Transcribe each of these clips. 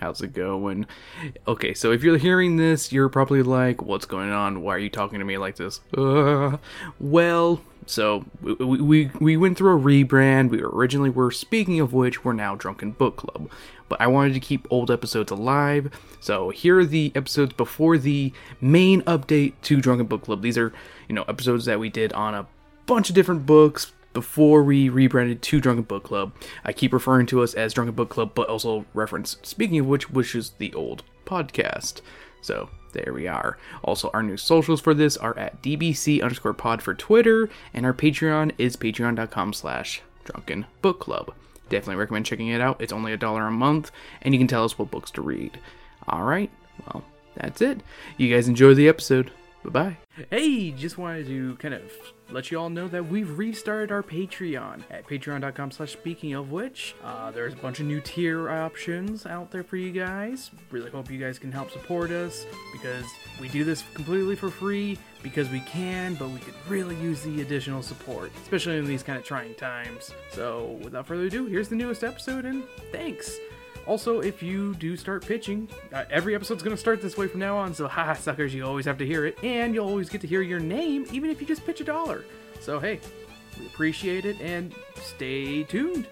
How's it going? Okay, so if you're hearing this, you're probably like, what's going on? Why are you talking to me like this? Uh, well, so we, we, we went through a rebrand. We originally were, speaking of which, we're now Drunken Book Club. But I wanted to keep old episodes alive, so here are the episodes before the main update to Drunken Book Club. These are, you know, episodes that we did on a bunch of different books, before we rebranded to Drunken Book Club. I keep referring to us as Drunken Book Club, but also reference, speaking of which, which is the old podcast. So there we are. Also, our new socials for this are at DBC underscore pod for Twitter, and our Patreon is patreon.com slash drunken book club. Definitely recommend checking it out. It's only a dollar a month, and you can tell us what books to read. Alright, well, that's it. You guys enjoy the episode. Bye bye. Hey, just wanted to kind of let you all know that we've restarted our Patreon at patreon.com slash speaking of which. Uh, there's a bunch of new tier options out there for you guys. Really hope you guys can help support us because we do this completely for free because we can, but we could really use the additional support, especially in these kind of trying times. So without further ado, here's the newest episode and thanks. Also, if you do start pitching, uh, every episode's gonna start this way from now on, so haha, suckers, you always have to hear it, and you'll always get to hear your name, even if you just pitch a dollar. So hey, we appreciate it, and stay tuned.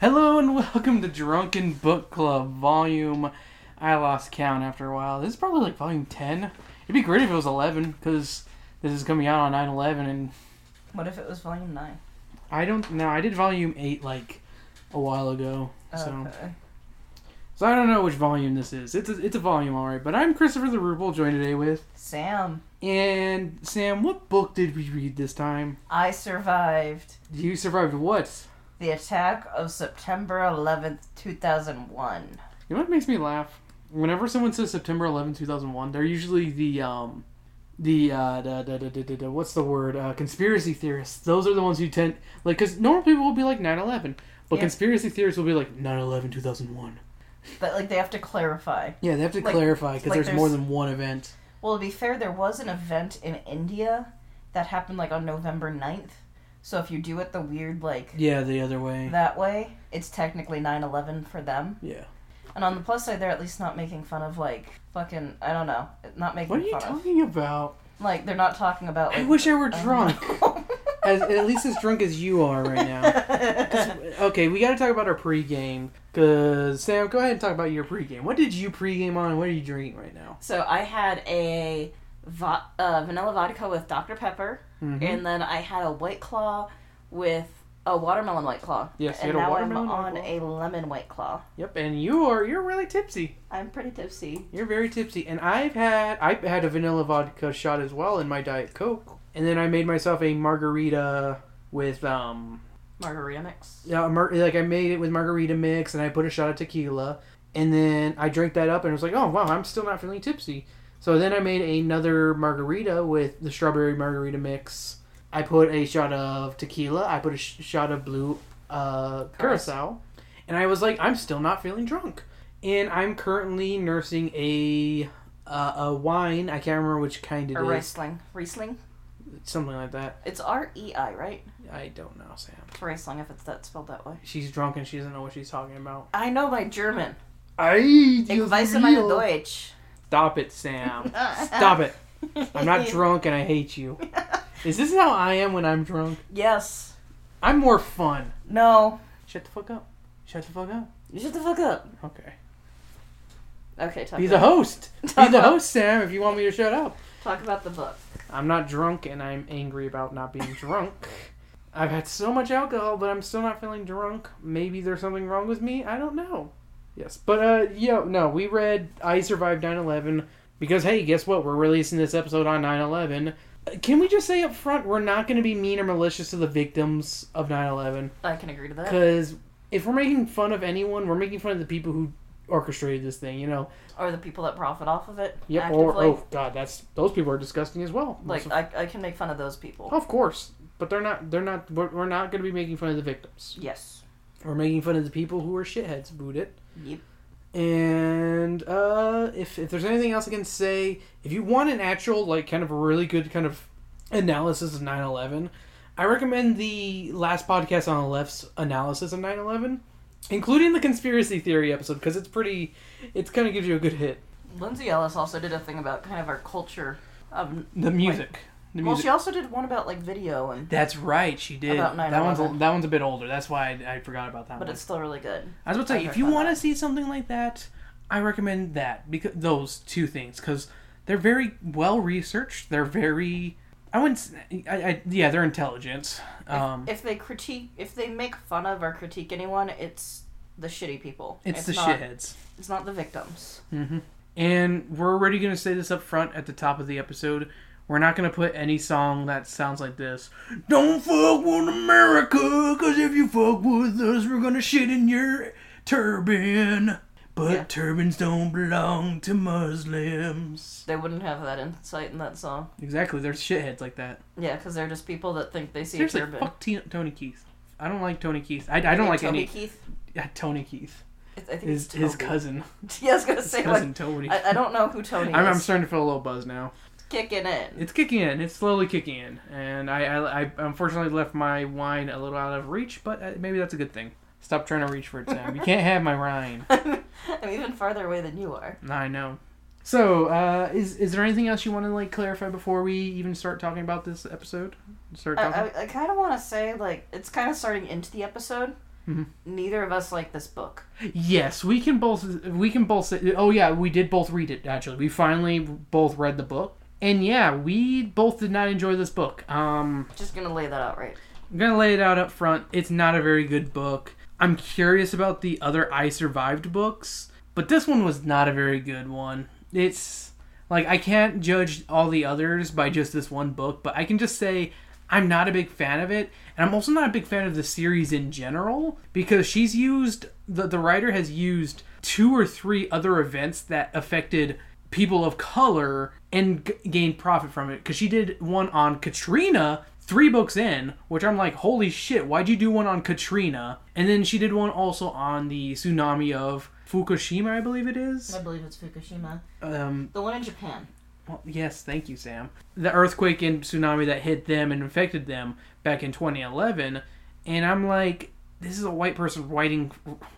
Hello and welcome to Drunken Book Club, volume I lost count after a while. This is probably like volume 10. It'd be great if it was 11 because this is coming out on 9 11 and What if it was volume nine? I don't know. I did volume 8 like a while ago. So Okay. so I don't know which volume this is. It's a, it's a volume alright, but I'm Christopher the Rupel joined today with Sam, and Sam, what book did we read this time? I survived You survived what? the attack of September 11th, 2001. You know what makes me laugh? Whenever someone says September 11, 2001, they're usually the um the uh the, the, the, what's the word uh conspiracy theorists. Those are the ones who tend like cuz normal people will be like 9/11, but Yeah. conspiracy theorists will be like 9/11 2001. But like they have to clarify. Yeah, they have to Like- clarify because like there's, more than one event. Well, to be fair, there was an event in India that happened like on November 9th. So if you do it the weird like Yeah, the other way. that way, it's technically 9/11 for them. yeah. And on the plus side, they're at least not making fun of like fucking I don't know, not making What are you fun talking about? like they're not talking about. Like, I wish I were um, drunk. as, at least as drunk as you are right now. Okay, we got to talk about our pregame. Cause Sam, go ahead and talk about your pregame. What did you pregame on? What are you drinking right now? So I had a vo- uh, vanilla vodka with Dr Pepper, Mhm. and then I had a White Claw with a watermelon White Claw. Yes, you and had a now I'm watermelon White on Claw. a lemon White Claw. Yep, and you are you're really tipsy. I'm pretty tipsy. You're very tipsy, and I've had I had a vanilla vodka shot as well in my diet coke, and then I made myself a margarita with um Margarita mix. yeah mar- like I made it with margarita mix, and I put a shot of tequila, and then I drank that up, and it was like oh wow I'm still not feeling tipsy. So then I made another margarita with the strawberry margarita mix. I put a shot of tequila. I put a sh- shot of blue uh, curacao, and I was like, I'm still not feeling drunk. And I'm currently nursing a uh, a wine. I can't remember which kind it Or is. Riesling. Riesling? Something like that. It's R E I, right? I don't know, Sam. Riesling, if it's that spelled that way. She's drunk and she doesn't know what she's talking about. I know my German. I Ich weiß meine Deutsch. Stop it, Sam. Stop it. I'm not drunk and I hate you. Is this how I am when I'm drunk? Yes. I'm more fun. No. Shut the fuck up. Shut the fuck up. You shut the fuck up. Okay. Okay, talk Be the about, host. Be the host, Sam, if you want me to shut up. talk about the book. I'm not drunk and I'm angry about not being drunk. I've had so much alcohol, but I'm still not feeling drunk. Maybe there's something wrong with me. I don't know. Yes, but uh, yo, no, we read I Survived 9/11 because hey, guess what? We're releasing this episode on 9/11. Uh, Can we just say up front we're not going to be mean or malicious to the victims of 9/11? I can agree to that. Because if we're making fun of anyone, we're making fun of the people who orchestrated this thing. You know? Or the people that profit off of it. Yep. actively. Or oh god, that's those people are disgusting as well. Like I, I can make fun of those people. Of course, but they're not. They're not. We're, we're not going to be making fun of the victims. Yes. We're making fun of the people who are shitheads. Boot it. Yep. And uh, if if there's anything else I can say, if you want an actual like kind of a really good kind of analysis of 9/11, I recommend the last podcast on the left's analysis of 9/11, including the conspiracy theory episode because it's pretty, it's kind of gives you a good hit. Lindsay Ellis also did a thing about kind of our culture. Of, The music, the well, music. she also did one about like video, and That's right, she did. About that one's a, that one's a bit older. That's why I, I forgot about that one. but one. it's still really good. I was about to say, if you want to see something like that, I recommend that because those two things because they're very well researched. They're very, I wouldn't, s- I, I yeah, they're intelligent. If, Um, if they critique, if they make fun of or critique anyone, it's the shitty people. it's, the not, shitheads. It's not the victims. hmm And we're already gonna say this up front at the top of the episode. We're not gonna put any song that sounds like this. Don't fuck with America, cause if you fuck with us, we're gonna shit in your turban. But Yeah. turbans don't belong to Muslims. They wouldn't have that insight in that song. Exactly, they're shitheads like that. Yeah, because they're just people that think they see Seriously, a turban. fuck T- Tony Keith. I don't like Tony Keith. I, I don't like Toby any. Keith. Yeah, Tony Keith. I I think His his cousin. Yeah, I was gonna His say cousin like Tony. I, I don't know who Tony I'm, I'm starting to feel a little buzz now. Kicking in. It's kicking in. It's slowly kicking in, and I, I, I unfortunately left my wine a little out of reach, but uh, maybe that's a good thing. Stop trying to reach for it, Sam. You can't have my wine. I'm even farther away than you are. I know. So, uh, is is there anything else you want to like clarify before we even start talking about this episode? Start talking. I, I, I kind of want to say like it's kind of starting into the episode. Mhm. Neither of us like this book. Yes, we can both. We can both say. Oh yeah, we did both read it. Actually, we finally both read the book, and yeah, we both did not enjoy this book. Um, Just gonna lay that out right. I'm gonna lay it out up front. It's not a very good book. I'm curious about the other I Survived books, but this one was not a very good one. It's like I can't judge all the others by just this one book, but I can just say I'm not a big fan of it, and I'm also not a big fan of the series in general because she's used the the writer has used two or three other events that affected people of color and g- gained profit from it because she did one on Katrina three books in which i'm like holy shit why'd you do one on katrina and then she did one also on the tsunami of fukushima i believe it is I believe it's Fukushima. um, The one in Japan. well, yes, thank you, Sam. The earthquake and tsunami that hit them and infected them back in 2011, and I'm like, this is a white person whiting,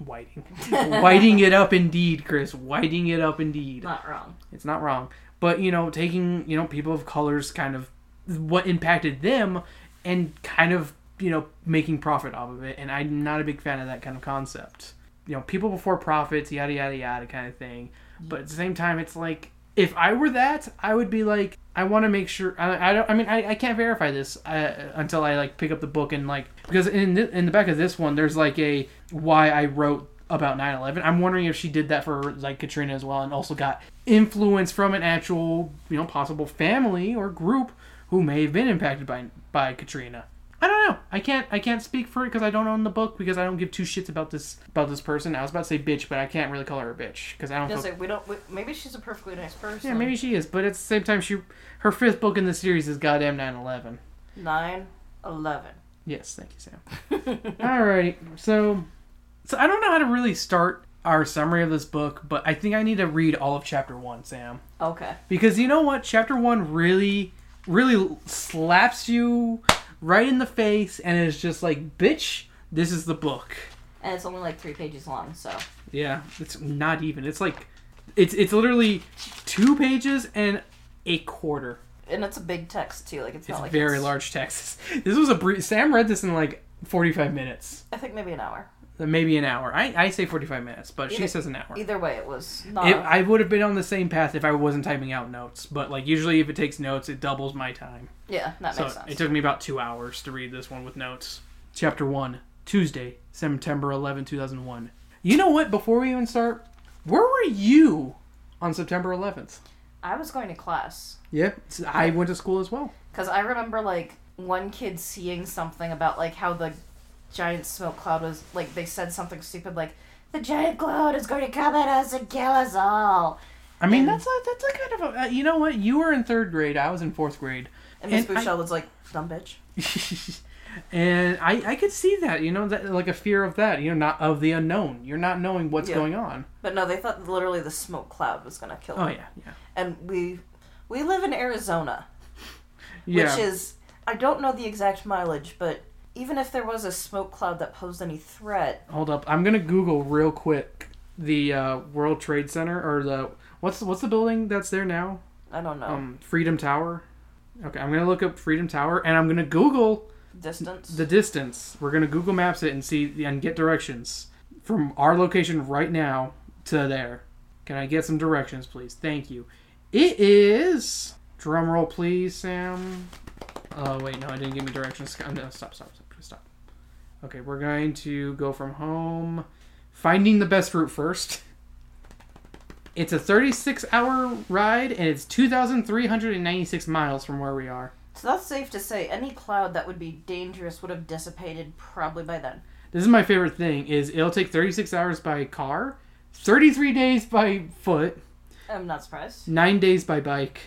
whiting, whiting it up indeed, Chris, whiting it up indeed. Not wrong. It's not wrong, but you know, taking you know people of colors kind of what impacted them and kind of you know making profit off of it, and I'm not a big fan of that kind of concept. You know, people before profits, yada yada yada, kind of thing. But at the same time, it's like if I were that, I would be like, I want to make sure. I, I don't. I mean, I, I can't verify this uh, until I like pick up the book and like because in the, in the back of this one, there's like a why I wrote about 9/11. I'm wondering if she did that for like Katrina as well, and also got influence from an actual you know possible family or group who may have been impacted by by Katrina. I don't know. I can't. I can't speak for it because I don't own the book because I don't give two shits about this about this person. I was about to say bitch, but I can't really call her a bitch because I don't. Feel, like we don't. We, maybe she's a perfectly nice person. yeah, maybe she is, but at the same time, she her fifth book in the series is goddamn 9/11. Nine, eleven. Yes, thank you, Sam. Alrighty, so so I don't know how to really start our summary of this book, but I think I need to read all of chapter one, Sam, Okay. because you know what? Chapter one really, really slaps you right in the face, and it's just like, bitch, this is the book. And it's only like three pages long, so Yeah, it's not even. It's like, it's it's literally two pages and a quarter. and it's a big text too. Like it's, It's not like very it's- large text. This was a brief. Sam read this in like forty-five minutes. I think maybe an hour. Maybe an hour. I, I say 45 minutes, but she says an hour. Either way, it was not. It, I would have been on the same path if I wasn't typing out notes, but like usually if it takes notes, it doubles my time. yeah, that So makes sense. it took me about two hours to read this one with notes. Chapter 1, Tuesday, September 11, 2001. You know what? Before we even start, where were you on September 11th? I was going to class Yeah, I went to school as well. because I remember like one kid seeing something about like how the giant smoke cloud was like they said something stupid like the giant cloud is going to come at us and kill us all. I mean, And- that's a, that's a kind of a, uh, you know what? You were in third grade, I was in fourth grade. And Miss I- was like, "Dumb bitch." And I, I could see that, you know, that like a fear of that, you know, not of the unknown. You're not knowing what's Yeah. going on. But no, they thought literally the smoke cloud was gonna kill Oh them. yeah, yeah, And we we live in Arizona, yeah. which is I don't know the exact mileage, but even if there was a smoke cloud that posed any threat, Hold up, I'm gonna Google real quick the uh, World Trade Center or the what's what's the building that's there now? I don't know Um, Freedom Tower. Okay, I'm gonna look up Freedom Tower and I'm gonna Google distance. the distance. We're gonna Google Maps it and see and get directions from our location right now to there. Can I get some directions, please? Thank you. It is. Drum roll, please, Sam. Oh wait, no, I didn't give me directions. Stop, stop, stop, stop. Okay, we're going to go from home, finding the best route first. It's a 36 hour ride and it's 2,396 miles from where we are. so that's safe to say any cloud that would be dangerous would have dissipated probably by then. This is my favorite thing is it'll take 36 hours by car, 33 days by foot, I'm not surprised. 9 days by bike.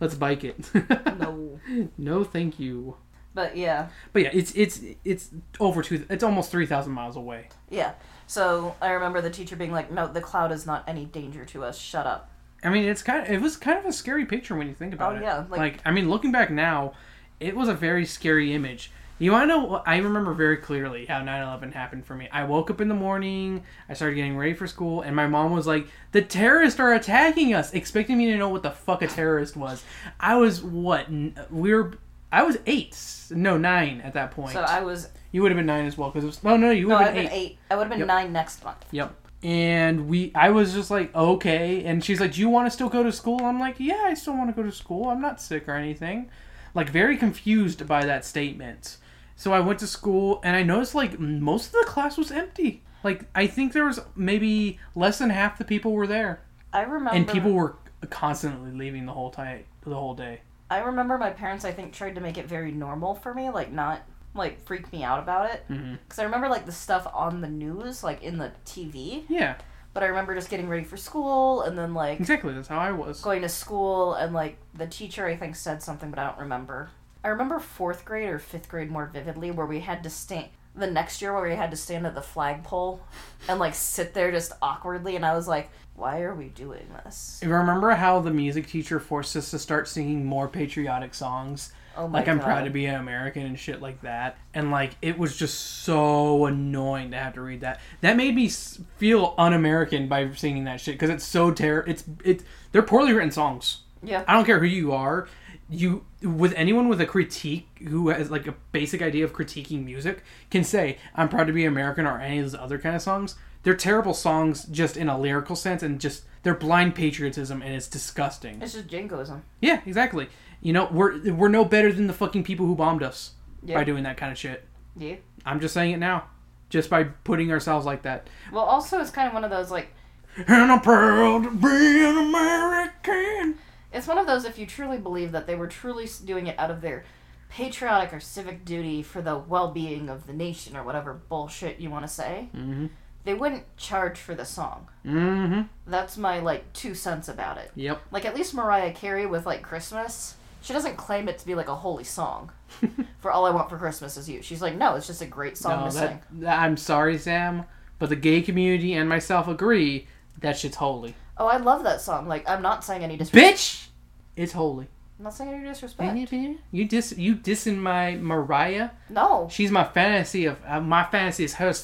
Let's bike it. No. no, thank you. But yeah. But yeah, it's it's it's over two it's almost 3,000 miles away. Yeah. So I remember the teacher being like, "No, the cloud is not any danger to us. Shut up." I mean, it's kind of it was kind of a scary picture when you think about Oh, it. yeah, Like, like- I mean, looking back now, it was a very scary image. You want to know? I remember very clearly how 9/11 happened for me. I woke up in the morning, I started getting ready for school, and my mom was like, "The terrorists are attacking us," expecting me to know what the fuck a terrorist was. I was what? We were. I was eight, no nine at that point. So I was you would have been nine as well, because it was. No, no, you would no, have been been eight. eight. I would have been Yep. nine next month. Yep. And we, I was just like, okay. And she's like, do you want to still go to school? I'm like, yeah, I still want to go to school. I'm not sick or anything. Like, very confused by that statement. So I went to school and I noticed like most of the class was empty. Like, I think there was maybe less than half the people were there. I remember. And people were constantly leaving the whole time, the whole day. I remember my parents. I think tried to make it very normal for me, like not like freak me out about it. Mm-hmm. Because I remember like the stuff on the news, like in the TV. Yeah, But I remember just getting ready for school and then like exactly. That's how I was. going to school and like the teacher I think said something, but I don't remember. I remember fourth grade or fifth grade more vividly, where we had to stand the next year where we had to stand at the flagpole and like sit there just awkwardly, and I was like, "Why are we doing this?" Remember how the music teacher forced us to start singing more patriotic songs? Oh my like I'm God. proud to be an American and shit like that. And like it was just so annoying to have to read that. That made me feel un-American by singing that shit because it's so ter. It's it. They're poorly written songs. Yeah. I don't care who you are. You with anyone with a critique who has like a basic idea of critiquing music can say I'm proud to be American or any of those other kind of songs. They're terrible songs just in a lyrical sense and just they're blind patriotism and it's disgusting. It's just jingoism. Yeah, exactly. You know, we're we're no better than the fucking people who bombed us Yeah. by doing that kind of shit. Yeah. I'm just saying it now. Just by putting ourselves like that. Well, also it's kind of one of those like And I'm proud to be an American. it's one of those if you truly believe that they were truly doing it out of their patriotic or civic duty for the well-being of the nation or whatever bullshit you want to say, Mm-hmm. They wouldn't charge for the song. Mm-hmm. That's my like two cents about it. Yep. Like at least Mariah Carey with like Christmas, she doesn't claim it to be like a holy song. for all I want for Christmas is you. She's like, no, it's just a great song No, to sing. that, that- I'm sorry, Sam, but the gay community and myself agree that shit's holy. Oh, I love that song. Like I'm not saying any disrespect. Bitch, it's holy. I'm not saying any disrespect. You dis you dissing my Mariah? No. She's my fantasy of uh, my fantasy is her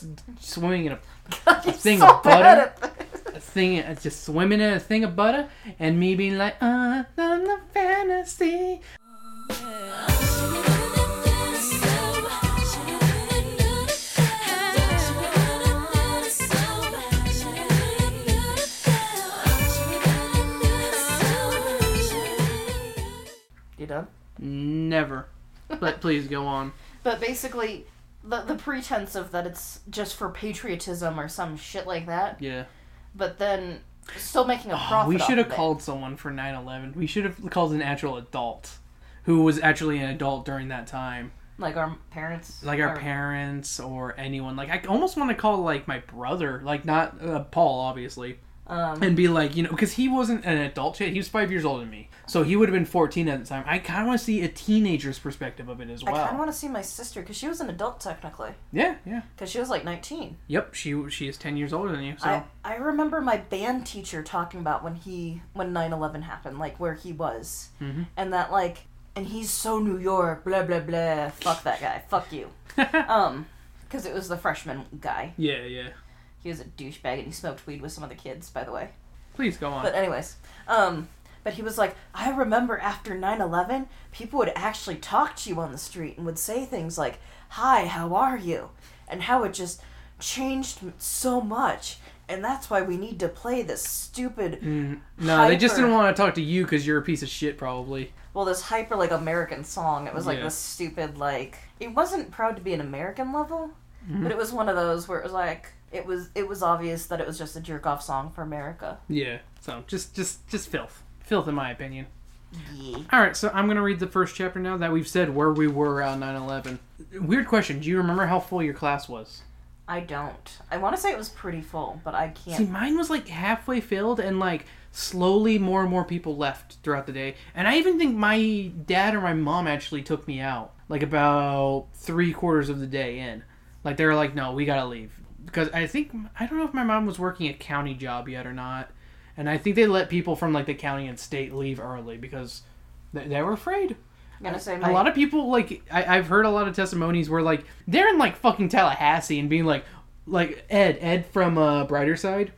swimming in a You're thing so of butter. bad at this. a thing, uh, just swimming in a thing of butter, and me being like, uh, I'm the fantasy. You done? Never. But please go on. But basically, the the pretense of that it's just for patriotism or some shit like that. Yeah. But then still making a profit. we should have called someone for 9/11. We should have called an actual adult who was actually an adult during that time, like our parents, like our or- parents or anyone. Like I almost want to call like my brother, like not uh, Paul, obviously. Um, and be like, you know, because he wasn't an adult yet. He was five years older than me, so he would have been fourteen at the time. I kind of want to see a teenager's perspective of it as well. I kind of want to see my sister because she was an adult technically Yeah, yeah, because she was like 19. yep. She she is ten years older than you, so I, I remember my band teacher talking about when he when 9-11 happened like where he was Mhm. and that like and he's so new york blah blah blah fuck that guy fuck you um because it was the freshman guy yeah, yeah. He was a douchebag and he smoked weed with some of the kids by the way Please go on. but anyways um but he was like i remember after 9-11 people would actually talk to you on the street and would say things like hi how are you and how it just changed so much and that's why we need to play this stupid Mm, no, they just didn't want to talk to you because you're a piece of shit, probably. well this hyper like american song it was like Yeah. this stupid like it wasn't proud to be an american level Mm-hmm. but it was one of those where it was like it was it was obvious that it was just a jerk off song for america Yeah. So just just just filth, filth in my opinion. yeah All right, so I'm gonna read the first chapter now that we've said where we were on 9/11. Weird question. Do you remember how full your class was? i don't i want to say it was pretty full but i can't See, mine was like halfway filled, and like slowly more and more people left throughout the day. And I even think my dad or my mom actually took me out, like about three quarters of the day in. Like they were like, "No, we gotta leave," because I think I don't know if my mom was working a county job yet or not, and I think they let people from like the county and state leave early because they, they were afraid. I'm gonna say my, A lot of people like I, I've heard a lot of testimonies where like they're in like fucking Tallahassee and being like like Ed Ed from uh, Brighter Side.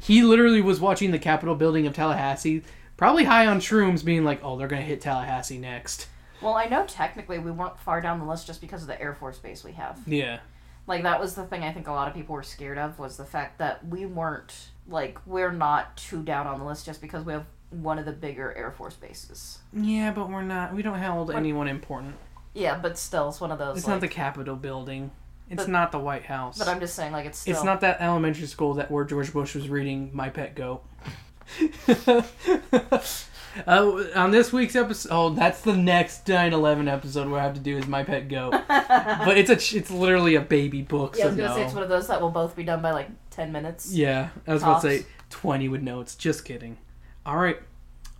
He literally was watching the Capitol building of Tallahassee, probably high on shrooms, being like, "Oh, they're gonna hit Tallahassee next." well i know technically we weren't far down the list just because of the air force base we have Yeah, like that was the thing i think a lot of people were scared of was the fact that we weren't like we're not too down on the list just because we have one of the bigger air force bases yeah, but we're not. We don't hold anyone important. yeah but still it's one of those It's not the Capitol building. It's But- not the White House. but i'm just saying like it's still It's not that elementary school that where George Bush was reading My Pet Goat. uh, on this week's episode, oh, that's the next 9/11 episode where I have to do is My Pet Goat. but it's a it's literally a baby book. yeah i so was gonna no. say it's one of those that will both be done by like 10 minutes Yeah, I was about to say twenty would know. It's Just kidding. All right.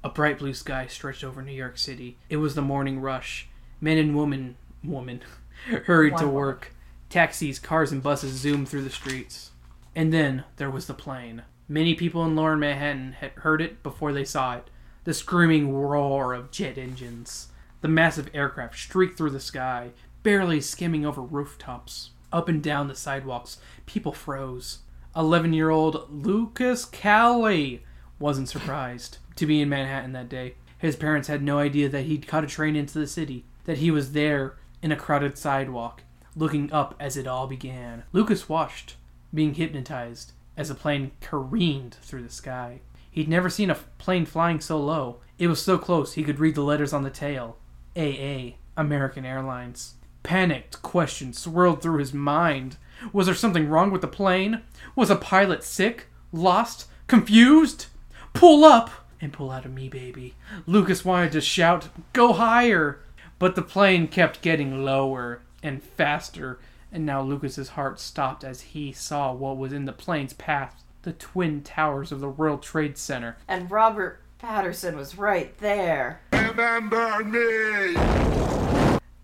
A bright blue sky stretched over New York City. It was the morning rush. Men and women, woman, hurried One to woman. work. Taxis, cars, and buses zoomed through the streets. And then there was the plane. Many people in lower Manhattan had heard it before they saw it. The screaming roar of jet engines. The massive aircraft streaked through the sky, barely skimming over rooftops. Up and down the sidewalks, people froze. 11 year old Lucas Callie wasn't surprised to be in Manhattan that day. His parents had no idea that he'd caught a train into the city, that he was there in a crowded sidewalk, looking up as it all began. Lucas watched, being hypnotized, as the plane careened through the sky. He'd never seen a plane flying so low. It was so close he could read the letters on the tail AA, American Airlines. Panicked questions swirled through his mind. Was there something wrong with the plane? Was a pilot sick? Lost? Confused? Pull up! And pull out of me, baby. Lucas wanted to shout, Go higher! But the plane kept getting lower and faster, and now Lucas's heart stopped as he saw what was in the plane's path the twin towers of the World Trade Center. and robert pattinson was right there Remember me!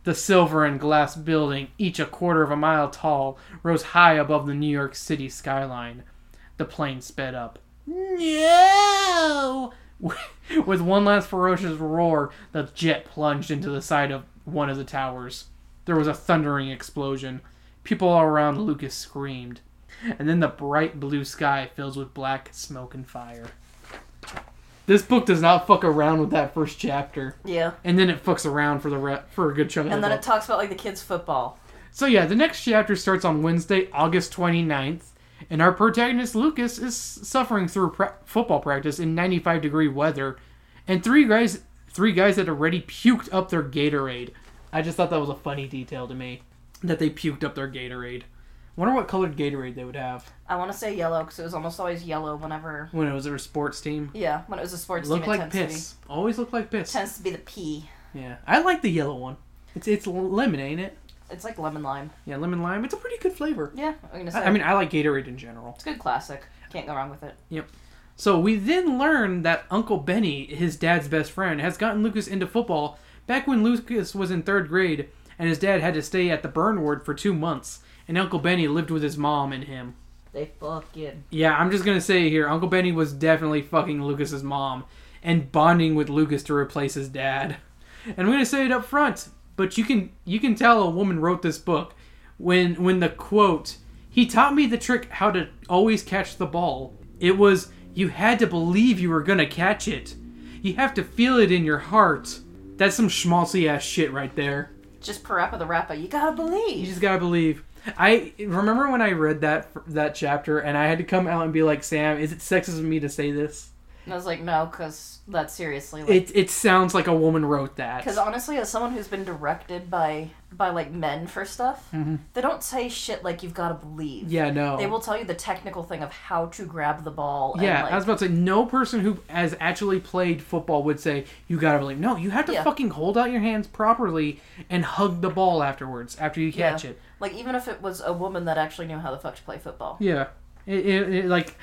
The silver and glass building, each a quarter of a mile tall, rose high above the New York City skyline. The plane sped up. No! With one last ferocious roar, the jet plunged into the side of one of the towers. There was a thundering explosion. People all around Lucas screamed. And then the bright blue sky fills with black smoke and fire. This book does not fuck around with that first chapter yeah and then it fucks around for the re- for a good chunk of and the then book. it talks about like the kids football so yeah, the next chapter starts on Wednesday, August 29th, and our protagonist Lucas is suffering through pra- football practice in 95 degree weather, and three guys three guys had already puked up their Gatorade. I just thought that was a funny detail to me that they puked up their Gatorade. Wonder what colored Gatorade they would have i want to say yellow because it was almost always yellow whenever when it was a sports team. yeah when it was a sports Look team like it tends to be piss. Always look like piss. tends to be the P. Yeah, I like the yellow one. It's it's lemon, ain't it? It's like lemon lime. Yeah, lemon lime. It's a pretty good flavor. Yeah, I'm gonna say. I, I mean, I like Gatorade in general. it's a good classic. Can't go wrong with it. Yep. So we then learn that Uncle Benny, his dad's best friend, has gotten Lucas into football back when Lucas was in third grade and his dad had to stay at the burn ward for two months. And Uncle Benny lived with his mom and him. They fucking. Yeah, I'm just gonna say here, Uncle Benny was definitely fucking Lucas's mom and bonding with Lucas to replace his dad. And I'm gonna say it up front, but you can you can tell a woman wrote this book when when the quote he taught me the trick how to always catch the ball. It was you had to believe you were gonna catch it. You have to feel it in your heart. That's some schmaltzy ass shit right there. Just parappa the rapper. You gotta believe. You just gotta believe. I remember when I read that that chapter, and I had to come out and be like, "Sam, is it sexist of me to say this?" And I was like, no, because that's seriously like. It it sounds like a woman wrote that. Because honestly, as someone who's been directed by by like men for stuff, they don't say shit like you've got to believe. Mm-hmm. yeah, no. They will tell you the technical thing of how to grab the ball. And, yeah, like, I was about to say, no person who has actually played football would say you gotta believe. No, you have to Yeah. fucking hold out your hands properly and hug the ball afterwards after you Yeah. catch it. like even if it was a woman that actually knew how the fuck to play football. Yeah, it, it, it like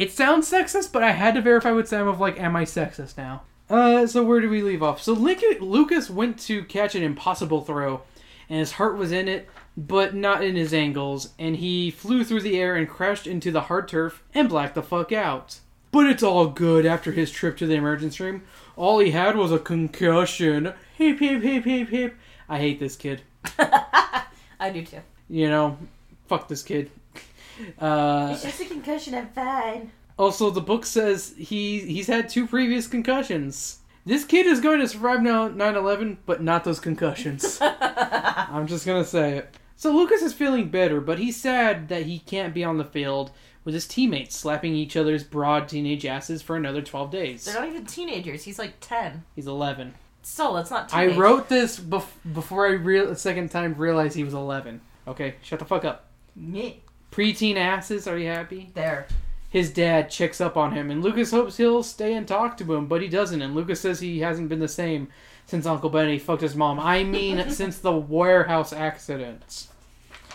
it sounds sexist, but I had to verify with Sam of like, am I sexist now? Uh, so where do we leave off? So Lic- Lucas went to catch an impossible throw, and his heart was in it, but not in his angles, and he flew through the air and crashed into the hard turf and blacked the fuck out. But it's all good after his trip to the emergency room. All he had was a concussion. Hip hip hip hip hip. I hate this kid. I do too. You know, fuck this kid. Uh, just a concussion. I'm fine. Also, the book says he he's had two previous concussions. This kid is going to survive now 9/11, but not those concussions. I'm just gonna say it. So Lucas is feeling better, but he's sad that he can't be on the field with his teammates slapping each other's broad teenage asses for another 12 days. They're not even teenagers. He's like ten. He's 11. Still, that's not. I wrote this bef- before I real second time realized he was 11. Okay, shut the fuck up. Me. Preteen asses, are you happy? There. his dad checks up on him, and Lucas hopes he'll stay and talk to him, but he doesn't. And Lucas says he hasn't been the same since Uncle Benny fucked his mom. I mean, since the warehouse accident.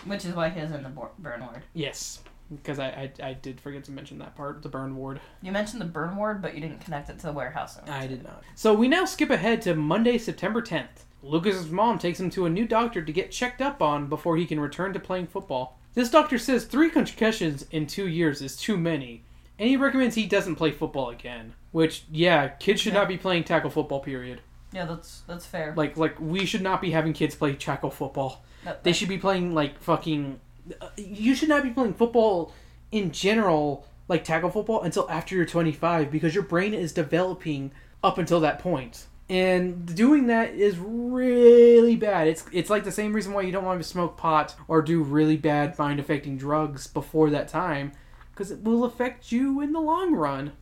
Which is why he is in the burn ward. Yes, because I, I I did forget to mention that part, the burn ward. You mentioned the burn ward, but you didn't connect it to the warehouse. I did not. So we now skip ahead to Monday, September 10th. Lucas's mom takes him to a new doctor to get checked up on before he can return to playing football. This doctor says three concussions in two years is too many, and he recommends he doesn't play football again. Which, yeah, kids should Yeah. not be playing tackle football. Period. Yeah, that's that's fair. Like, like we should not be having kids play tackle football. That- They should be playing like fucking. uh, You should not be playing football in general, like tackle football, until after you're 25 because your brain is developing up until that point. And doing that is really bad. It's it's like the same reason why you don't want to smoke pot or do really bad mind affecting drugs before that time, because it will affect you in the long run,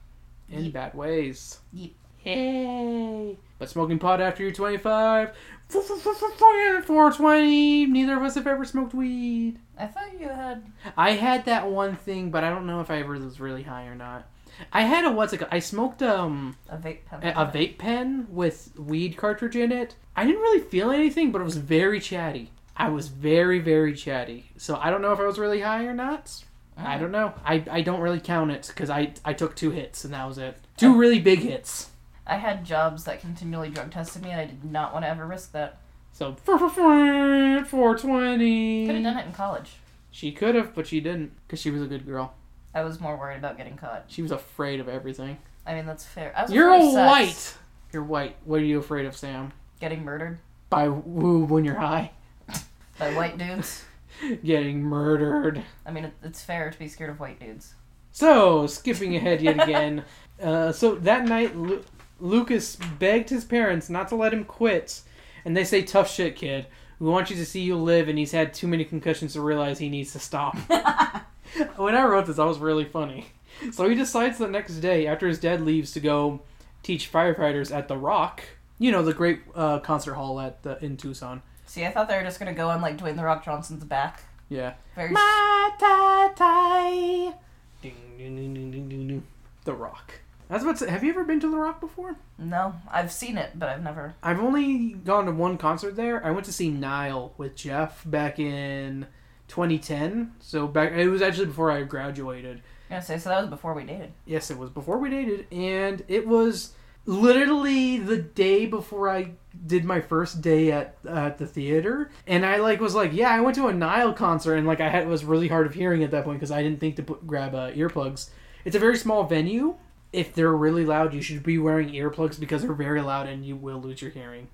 in Yep. bad ways. Yep. Hey, but smoking pot after you're 25, 420. Neither of us have ever smoked weed. I thought you had. I had that one thing, but I don't know if I ever was really high or not. I had a what's it? called? I smoked um A vape pen. a, a vape pen with weed cartridge in it. I didn't really feel anything, but it was very chatty. I was very very chatty. So I don't know if I was really high or not. I don't know. I, I don't really count it because I I took two hits and that was it. Two really big hits. I had jobs that continually drug tested me, and I did not want to ever risk that. So four Could have twenty. done it in college. She could have, but she didn't because she was a good girl. I was more worried about getting caught. She was afraid of everything. I mean, that's fair. I was You're sex. white. You're white. What are you afraid of, Sam? Getting murdered By woo when you're high? by white dudes. Getting murdered. I mean, it's fair to be scared of white dudes. So, skipping ahead yet again. uh, so that night, Lu- Lucas begged his parents not to let him quit, and they say, "Tough shit, kid. We want you to see you live." And he's had too many concussions to realize he needs to stop. when I wrote this, I was really funny. So he decides the next day, after his dad leaves to go teach firefighters at the Rock, you know, the great uh, concert hall at the, in Tucson. See, I thought they were just gonna go on like Dwayne the Rock Johnson's back. Yeah. Very. My tai. Ding, ding, ding, ding, ding, ding, ding. The Rock. I was about to say, have you ever been to The Rock before? no, I've seen it, but I've never. I've only gone to one concert there. I went to see Nile with Jeff back in 2010. So back, it was actually before I graduated. Was say, so that was before we dated. Yes, it was before we dated, and it was literally the day before I did my first day at at the theater, and I like was like, yeah, I went to a Nile concert, and like I had was really hard of hearing at that point because I didn't think to put, grab uh, earplugs. It's a very small venue. If they're really loud, you should be wearing earplugs because they're very loud and you will lose your hearing.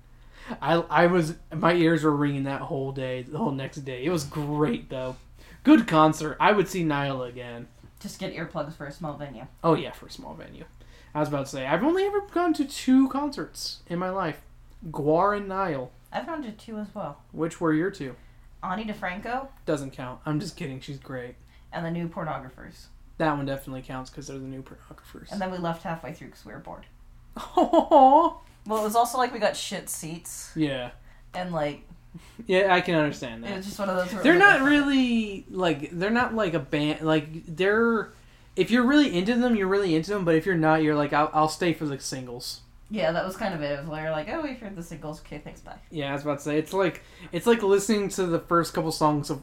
I I was my ears were ringing that whole day, the whole next day. It was great though. Good concert. I would see Nile again. Just get earplugs for a small venue. Oh yeah, for a small venue. I was about to say I've only ever gone to two concerts in my life, Gwar and Nile. I've gone to two as well. Which were your two? Ani DiFranco Doesn't count. I'm just kidding. She's great. and the new pornographers. That one definitely counts because they're the new pornographers. And then we left halfway through because we were bored. Oh Well, it was also like we got shit seats, yeah, and like yeah. I can understand it that. was just one of those. where it They're was not like- really like they're not like a band. Like they're if you're really into them, you're really into them. But if you're not, you're like I'll, I'll stay for the singles. Yeah, that was kind of it. It was like, like, oh, we've heard the singles. Okay, thanks, bye. Yeah, I was about to say it's like it's like listening to the first couple songs of.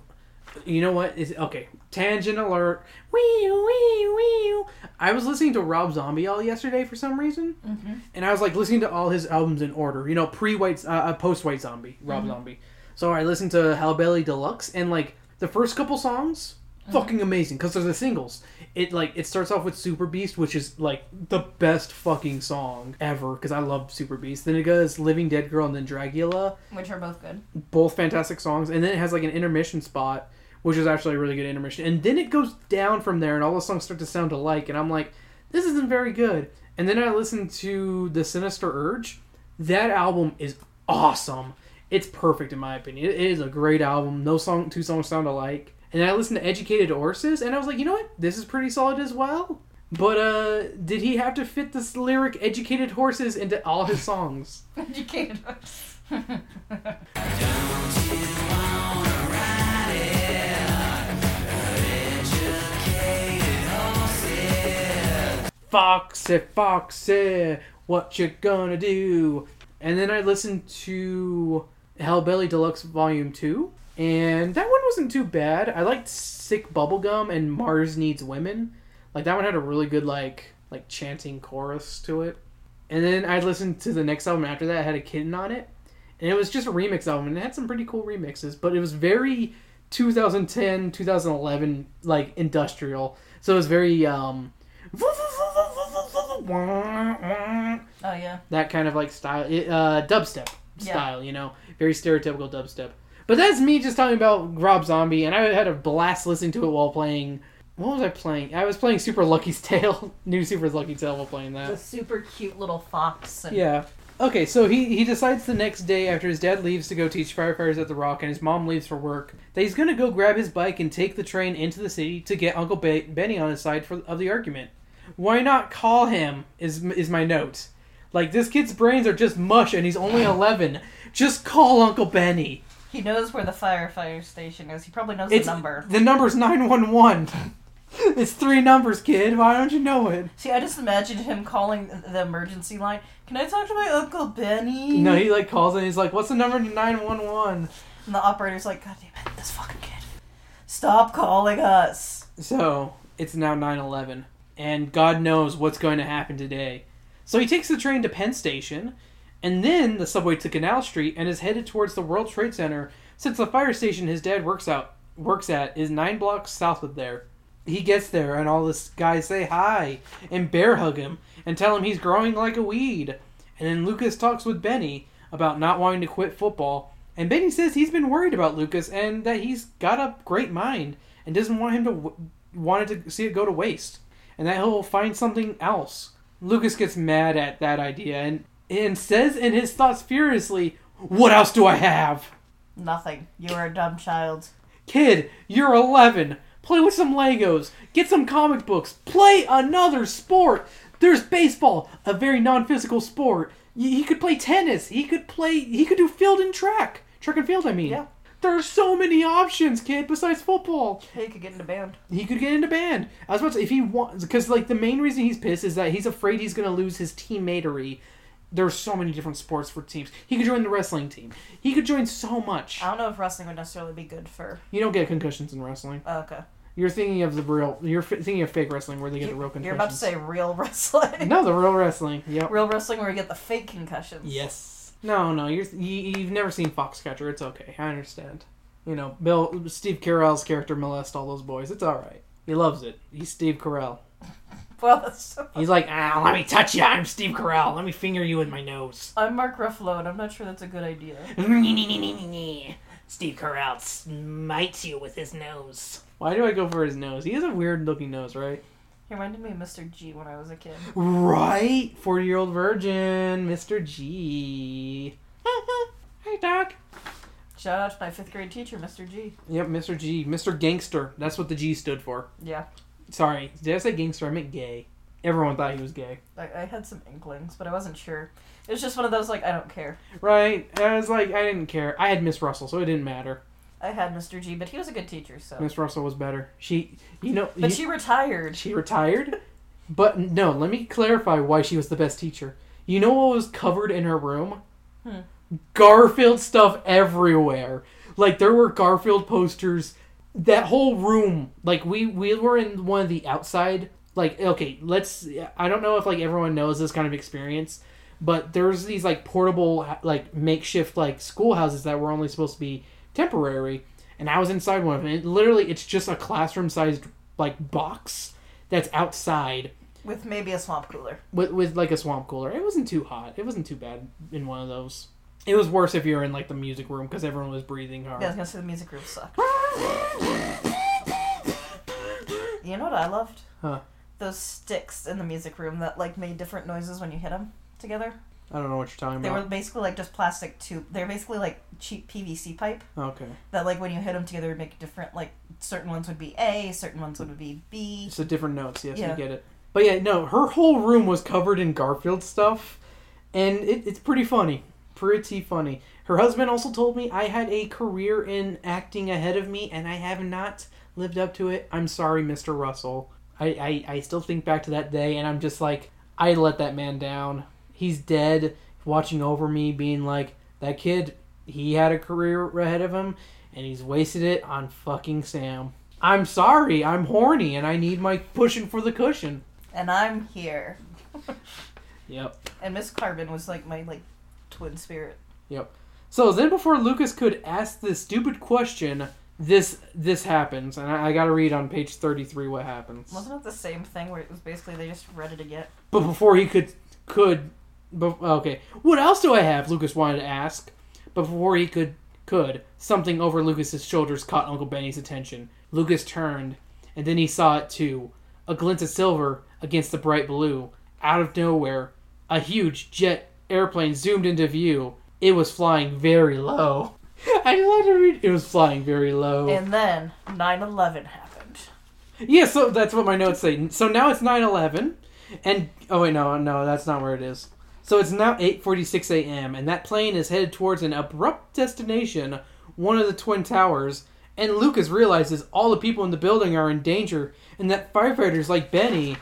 You know what? Is okay. Tangent alert. Wee wee wee. I was listening to Rob Zombie all yesterday for some reason, Mm-hmm. and I was like listening to all his albums in order. You know, pre White, uh, uh, post White Zombie, Rob Zombie. So I listened to Hellbilly Deluxe, and like the first couple songs, fucking amazing because they're the singles. It like it starts off with Superbeast, which is like the best fucking song ever because I love Superbeast. Then it goes Living Dead Girl and then Dragula, Which are both good. both fantastic songs. And then it has like an intermission spot, which is actually a really good intermission. And then it goes down from there, and all the songs start to sound alike. And I'm like, this isn't very good. And then I listened to the Sinister Urge. That album is awesome. It's perfect in my opinion. It is a great album. No song, two songs sound alike. And I listened to Educated Horses, and I was like, you know what? This is pretty solid as well. But uh, did he have to fit this lyric "Educated Horses" into all his songs? Educated. Foxy, Foxy, what you gonna do? And then I listened to Hellbilly Deluxe Volume 2, and that one wasn't too bad. I liked Sick Bubblegum and Mars Needs Women. Like that one had a really good like like chanting chorus to it. And then I listened to the next album after that, it had a kitten on it. And it was just a remix album and it had some pretty cool remixes, but it was very 2010, 2011 like industrial. So it was very um Oh yeah. that kind of like style, it, uh, dubstep Yeah. style, you know, very stereotypical dubstep. But that's me just talking about Rob Zombie, and I had a blast listening to it while playing. What was I playing? I was playing Super Lucky's Tale, new Super Lucky's Tale while playing The that. super cute little fox. And Yeah. Okay, so he, he decides the next day after his dad leaves to go teach firefighters at the Rock and his mom leaves for work that he's gonna go grab his bike and take the train into the city to get Uncle Be- Benny on his side for of the argument. Why not call him? Is is my note. Like this kid's brains are just mush and he's only eleven. Just call Uncle Benny. He knows where the firefighter station is. He probably knows It's the number. The number's nine one one. It's three numbers, kid. Why don't you know it? See, I just imagined him calling the emergency line. Can I talk to my uncle Benny? No, he like calls and he's like, "What's the number to nine one one?" And the operator's like, God damn it, this fucking kid. Stop calling us. So it's now 9 11, and God knows what's going to happen today. So he takes the train to Penn Station, and then the subway to Canal Street, and is headed towards the World Trade Center since the fire station his dad works out works at is nine blocks south of there. He gets there, and all the guys say hi and bear hug him and tell him he's growing like a weed. And then Lucas talks with Benny about not wanting to quit football. And Benny says he's been worried about Lucas and that he's got a great mind and doesn't want him to wanted to see it go to waste, and that he'll find something else. Lucas gets mad at that idea and and says in his thoughts furiously, "What else do I have, Nothing. You are a dumb child. kid? You're 11. Play with some Legos. Get some comic books. Play another sport. There's baseball, a very non-physical sport. He could play tennis. He could play. He could do field and track. Track and field, I mean. Yeah. There are so many options, kid, besides football. He could get into band. he could get into band. I was about to say if he wants because like the main reason he's pissed is that he's afraid he's gonna lose his teammatery. There's so many different sports for teams. He could join the wrestling team. He could join so much. I don't know if wrestling would necessarily be good for. You don't get concussions in wrestling. Oh, okay. You're thinking of the real. You're f- thinking of fake wrestling where they get the real concussions. You're about to say real wrestling. no, the real wrestling. Yep. Real wrestling where you get the fake concussions. Yes. No, no. You're you, you've never seen Foxcatcher. It's okay. I understand. You know, Bill Steve Carell's character molest all those boys. It's all right. He loves it. He's Steve Carell. Well, that's so... He's like, ah, let me touch you. I'm Steve Carell. Let me finger you with my nose. I'm Mark Ruffalo, and I'm not sure that's a good idea. Steve Carell smites you with his nose. Why do I go for his nose? He has a weird looking nose, right? He reminded me of Mr. G when I was a kid. Right? 40 year old virgin, Mr. G. hey, Doc. Shout out to my fifth grade teacher, Mr. G. Yep, Mr. G. Mr. Gangster. That's what the G stood for. Yeah, Sorry, did I say gangster? I meant gay. Everyone thought he was gay. I, I had some inklings, but I wasn't sure. It was just one of those like I don't care. Right? I was like, I didn't care. I had Miss Russell, so it didn't matter. I had Mr. G, but he was a good teacher, so. Miss Russell was better. She, you know, But you- she retired. she retired. But no, let me clarify why she was the best teacher. You know what was covered in her room? Hmm. Garfield stuff everywhere. Like there were Garfield posters. That whole room, like we we were in one of the outside. Like okay, let's. I don't know if like everyone knows this kind of experience, but there's these like portable like makeshift like schoolhouses that were only supposed to be temporary, and I was inside one of them. And literally, it's just a classroom sized like box that's outside With maybe a swamp cooler. with, with like a swamp cooler. It wasn't too hot. It wasn't too bad in one of those. It was worse if you were in like the music room because everyone was breathing hard. Yeah, I was gonna say the music room sucked. You know what I loved? Huh. Those sticks in the music room that like made different noises when you hit them together. I don't know what you're talking about. They were basically like just plastic tube. They're basically like cheap PVC pipe Okay, that like when you hit them together would make different like certain ones would be A, certain ones would be B. so different notes. Yes, Yeah. we get it. But yeah, no, her whole room was covered in Garfield stuff, and it, it's pretty funny. Pretty funny. Her husband also told me I had a career in acting ahead of me, and I have not lived up to it. I'm sorry, Mr. Russell. I, I, I still think back to that day, and I'm just like, I let that man down. He's dead, watching over me, being like, that kid, he had a career ahead of him, and he's wasted it on fucking Sam. I'm sorry, I'm horny, and I need my pushing for the cushion. And I'm here. Yep. And Miss Carbon was like my like twin spirit. Yep. So then, before Lucas could ask this stupid question, this this happens, and I, I got to read on page thirty three what happens. Wasn't it the same thing where it was basically they just read it again? But before he could could, bef- okay, what else do I have? Lucas wanted to ask, but before he could could something over Lucas's shoulders caught Uncle Benny's attention. Lucas turned, and then he saw it too, a glint of silver against the bright blue. Out of nowhere, a huge jet airplane zoomed into view. It was flying very low. I just had to read. It was flying very low. And then 9/11 happened. Yeah, so that's what my notes say. So now it's 9/11 and oh wait, no, no, that's not where it is. So it's now 8:46 a.m. and that plane is headed towards an abrupt destination, one of the twin towers, and Lucas realizes all the people in the building are in danger and that firefighters like Benny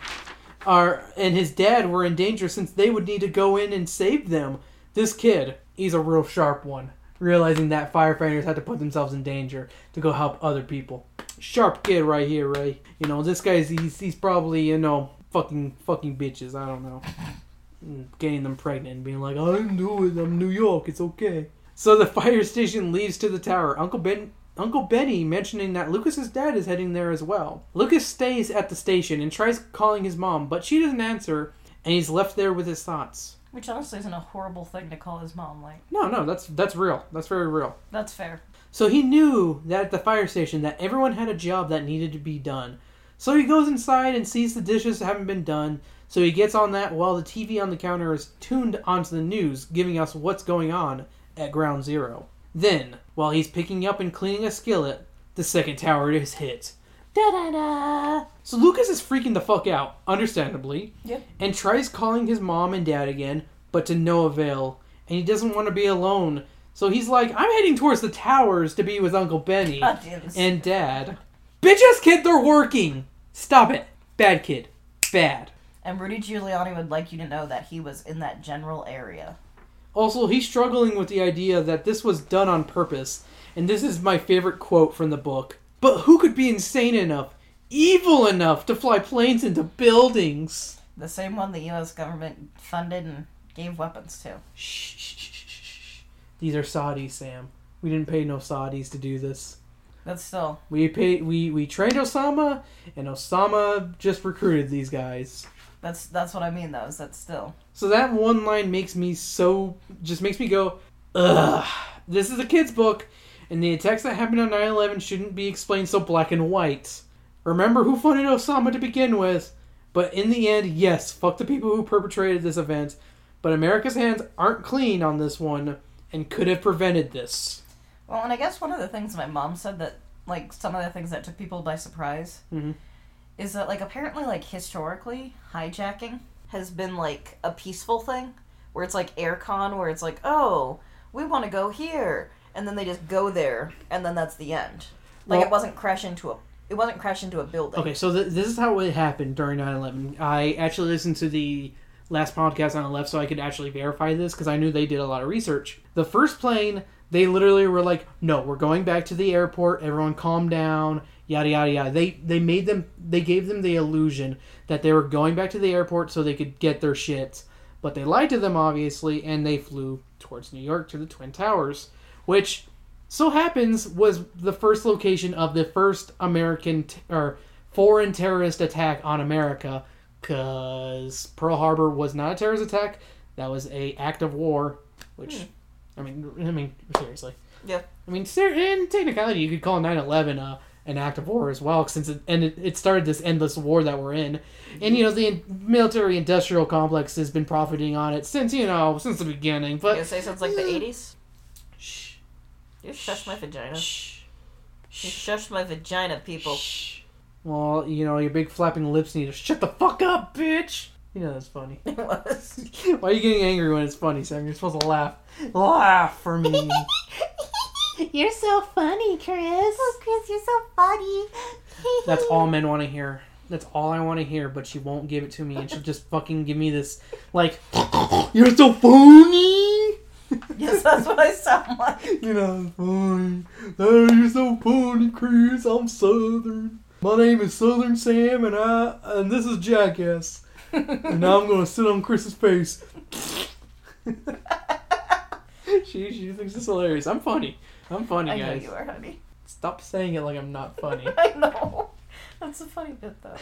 are and his dad were in danger since they would need to go in and save them. This kid, he's a real sharp one, realizing that firefighters had to put themselves in danger to go help other people sharp kid right here, Ray. You know, this guy's he's he's probably you know fucking fucking bitches. I don't know, getting them pregnant and being like, I didn't do it. I'm New York. It's okay. So the fire station leads to the tower. Uncle Ben. Uncle Benny mentioning that Lucas's dad is heading there as well. Lucas stays at the station and tries calling his mom, but she doesn't answer, and he's left there with his thoughts. Which honestly isn't a horrible thing to call his mom. Like No, no, that's that's real. That's very real. that's fair. So he knew that at the fire station that everyone had a job that needed to be done. So he goes inside and sees the dishes haven't been done. So he gets on that while the TV on the counter is tuned onto the news, giving us what's going on at Ground Zero. Then, while he's picking up and cleaning a skillet, the second tower is hit. Da da da! So Lucas is freaking the fuck out, understandably, Yep. and tries calling his mom and dad again, but to no avail. And he doesn't want to be alone, so he's like, I'm heading towards the towers to be with Uncle Benny oh, God and Dad. Bitch ass kid, they're working! Stop it. Bad kid. Bad. And Rudy Giuliani would like you to know that he was in that general area. Also, he's struggling with the idea that this was done on purpose, and this is my favorite quote from the book. But who could be insane enough evil enough to fly planes into buildings. The same one the U.S. government funded and gave weapons to. Shh, shh, shh, shh. These are Saudis, Sam. We didn't pay no Saudis to do this. But still, We paid. We we trained Osama, and Osama just recruited these guys. That's that's what I mean though. Is that still? So that one line makes me so just makes me go, ugh. This is a kid's book, and the attacks that happened on 9/11 shouldn't be explained so black and white. Remember who funded Osama to begin with, but in the end, yes, fuck the people who perpetrated this event. But America's hands aren't clean on this one, and could have prevented this. Well, and I guess one of the things my mom said that like some of the things that took people by surprise Mhm. Is that like apparently like historically hijacking has been like a peaceful thing where it's like aircon where it's like oh we want to go here and then they just go there and then that's the end like Well- it wasn't crash into a it wasn't crash into a building Okay, so th- this is how it happened during 9/11. I actually listened to the last podcast on the left so I could actually verify this because I knew they did a lot of research. The first plane, they literally were like, "No, we're going back to the airport. Everyone, calm down." Yada yada yada. They they made them. They gave them the illusion that they were going back to the airport so they could get their shit, but they lied to them obviously, and they flew towards New York to the Twin Towers, which so happens was the first location of the first American t- or foreign terrorist attack on America because Pearl Harbor was not a terrorist attack that was a act of war which hmm. I mean I mean seriously yeah I mean ser- in technicality you could call 9/11 uh, an act of war as well since it and it, it started this endless war that we're in and you know the military industrial complex has been profiting on it since you know since the beginning but you say since like the 80s Shh. you shush my vagina Shh. you shush my vagina people Shh. Well, you know, your big flapping lips need to shut the fuck up, bitch. You know that's funny. it was Why are you getting angry when it's funny, Sam? You're supposed to laugh. Laugh for me. You're so funny, Chris. Oh, Chris, you're so funny. That's all men want to hear. That's all I want to hear, but she won't give it to me, and she'll just fucking give me this, like, you're so funny. yes that's what I sound like You know, funny. Oh, you're so funny, Chris. I'm Southern. My name is Southern Sam, and I and this is Jackass. And now I'm gonna sit on Chris's face. she she thinks it's hilarious. I'm funny. I'm funny, I know guys. you are honey Stop saying it like I'm not funny. I know that's a funny bit though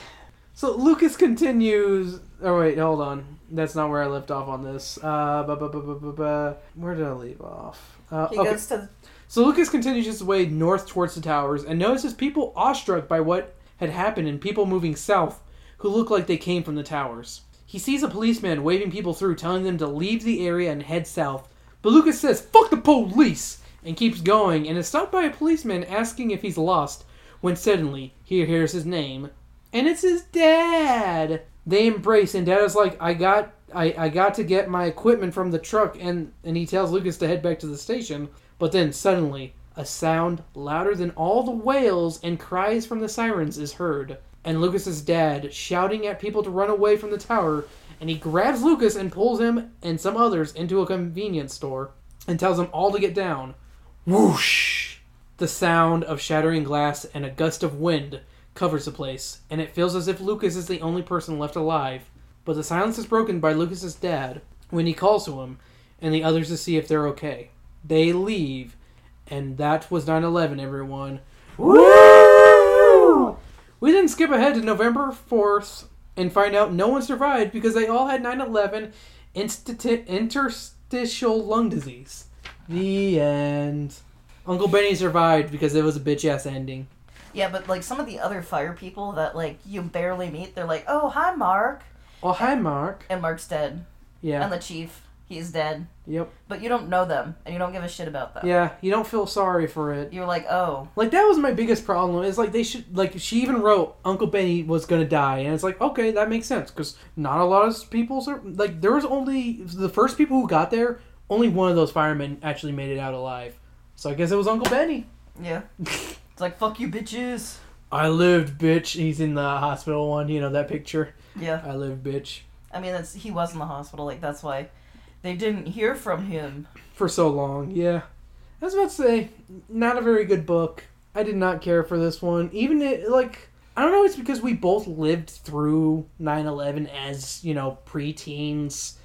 so Lucas continues. Oh wait, hold on. That's not where I left off on this. Uh, bu- bu- bu- bu- bu- bu- where did I leave off? Uh, he okay. goes to So Lucas continues his way north towards the towers and notices people awestruck by what had happened and people moving south who look like they came from the towers. He sees a policeman waving people through, telling them to leave the area and head south. But Lucas says, fuck the police! and keeps going and is stopped by a policeman asking if he's lost when suddenly he hears his name and it's his dad. They embrace and dad is like, I got I, I got to get my equipment from the truck and, and he tells Lucas to head back to the station. But then suddenly a sound louder than all the wails and cries from the sirens is heard. And Lucas's dad shouting at people to run away from the tower and he grabs Lucas and pulls him and some others into a convenience store and tells them all to get down. Whoosh! The sound of shattering glass and a gust of wind covers the place, and it feels as if Lucas is the only person left alive. But the silence is broken by Lucas's dad when he calls to him and the others to see if they're okay. They leave, and that was 9 11, everyone. Woo! We then skip ahead to November 4th and find out no one survived because they all had 9 11 interstitial lung disease. The end. Uncle Benny survived because it was a bitch ass ending. Yeah, but like some of the other fire people that like you barely meet, they're like, "Oh, hi, Mark," Oh, hi, Mark. and Mark's dead, Yeah. and the chief, he's dead. Yep. But you don't know them, and you don't give a shit about them. Yeah, you don't feel sorry for it. You're like, "Oh, Like that was my biggest problem. Is like they should like she even wrote Uncle Benny was gonna die, and it's like okay that makes sense because not a lot of people sur- like there was only the first people who got there. Only one of those firemen actually made it out alive. So I guess it was Uncle Benny. yeah." it's like, "Fuck you, bitches." I lived, bitch. He's in the hospital one. You know that picture. Yeah, I lived, bitch. I mean, that's he was in the hospital. Like that's why they didn't hear from him. for so long. Yeah, I was about to say, not a very good book. I did not care for this one. Even it, like I don't know. It's because we both lived through 9/11 as you know preteens.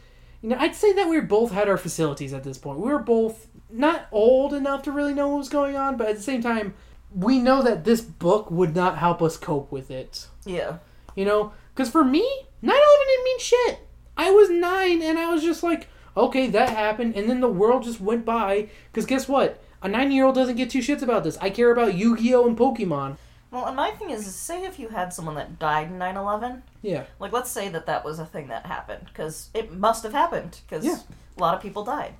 You know, I'd say that we both had our facilities at this point. We were both not old enough to really know what was going on, but at the same time, we know that this book would not help us cope with it. Yeah. You know, because for me, 9 11 didn't mean shit. I was nine and I was just like, okay, that happened. And then the world just went by. Because guess what? A nine year old doesn't get two shits about this. I care about Yu Gi Oh! and Pokemon. Well, and my thing is, say if you had someone that died in 9 11, Yeah. like let's say that that was a thing that happened, because it must have happened, because Yeah. a lot of people died.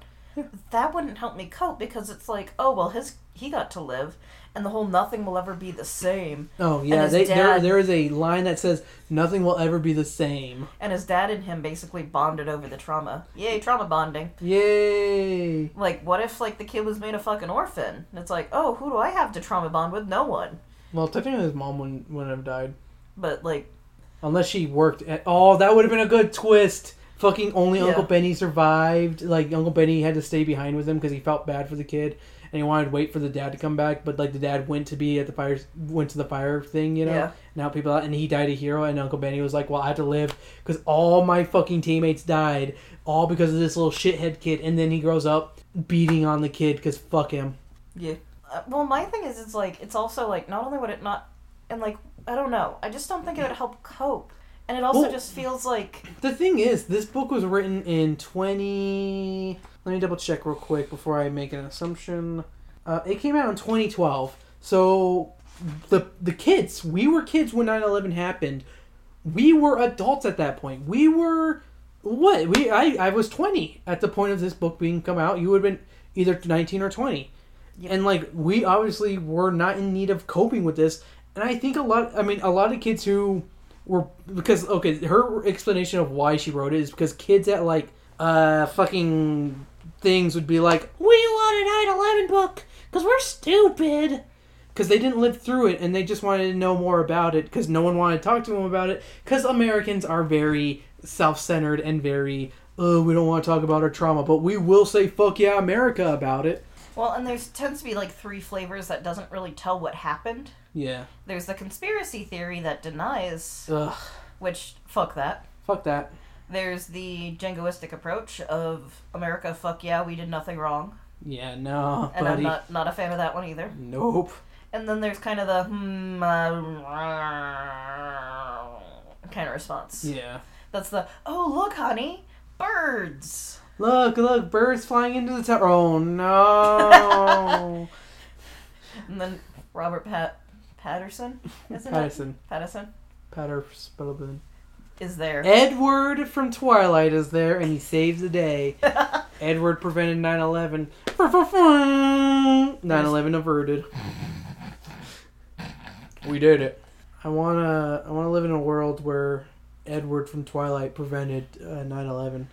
That wouldn't help me cope because it's like, oh, well, his he got to live, and the whole nothing will ever be the same. Oh, yeah. They, there, there is a line that says, nothing will ever be the same. And his dad and him basically bonded over the trauma. Yay, trauma bonding. Yay. Like, what if, like, the kid was made a fucking orphan? And it's like, oh, who do I have to trauma bond with? No one. Well, technically, his mom wouldn't, wouldn't have died. But, like, Unless she worked at. Oh, that would have been a good twist. Fucking only Yeah. Uncle Benny survived. Like Uncle Benny had to stay behind with him because he felt bad for the kid, and he wanted to wait for the dad to come back. But like the dad went to be at the fire, went to the fire thing, you know. Yeah. Now people, and he died a hero, and Uncle Benny was like, "Well, I have to live because all my fucking teammates died, all because of this little shithead kid." And then he grows up beating on the kid because fuck him. Yeah. Uh, well, my thing is, it's like it's also like not only would it not, and like I don't know, I just don't think it would help cope, and it also Well- just feels like The thing is, this book was written in 20. Let me double check real quick before I make an assumption. Uh, it came out in 2012. So the the kids, we were kids when 9/11 happened. We were adults at that point. We were what? We I I was 20 at the point of this book being come out. You would have been either 19 or 20. Yep. And like we obviously were not in need of coping with this. And I think a lot I mean a lot of kids who were because okay, her explanation of why she wrote it is because kids at like uh fucking things would be like, "We want a 9/11 book because we're stupid." Because they didn't live through it and they just wanted to know more about it because no one wanted to talk to them about it. Because Americans are very self centered and very, oh, we don't want to talk about our trauma, but we will say fuck yeah, America about it. well, and there's tends to be like three flavors that doesn't really tell what happened. Yeah. There's the conspiracy theory that denies, Ugh. which fuck that. Fuck that. There's the jingoistic approach of America, fuck yeah, we did nothing wrong, Yeah, no, and I'm not not a fan of that one either. Nope. And then there's kind of the hmm uh, kind of response. Yeah. That's the oh look, honey, birds. Look, look, birds flying into the tower. Oh no. And then Robert Pat Patterson, isn't Patterson. it? Patterson Patterson. Is there. Edward from Twilight is there and he saves the day. Edward prevented 9 11. 9 11 averted. We did it. I wanna I wanna live in a world where Edward from Twilight prevented uh, 9/11.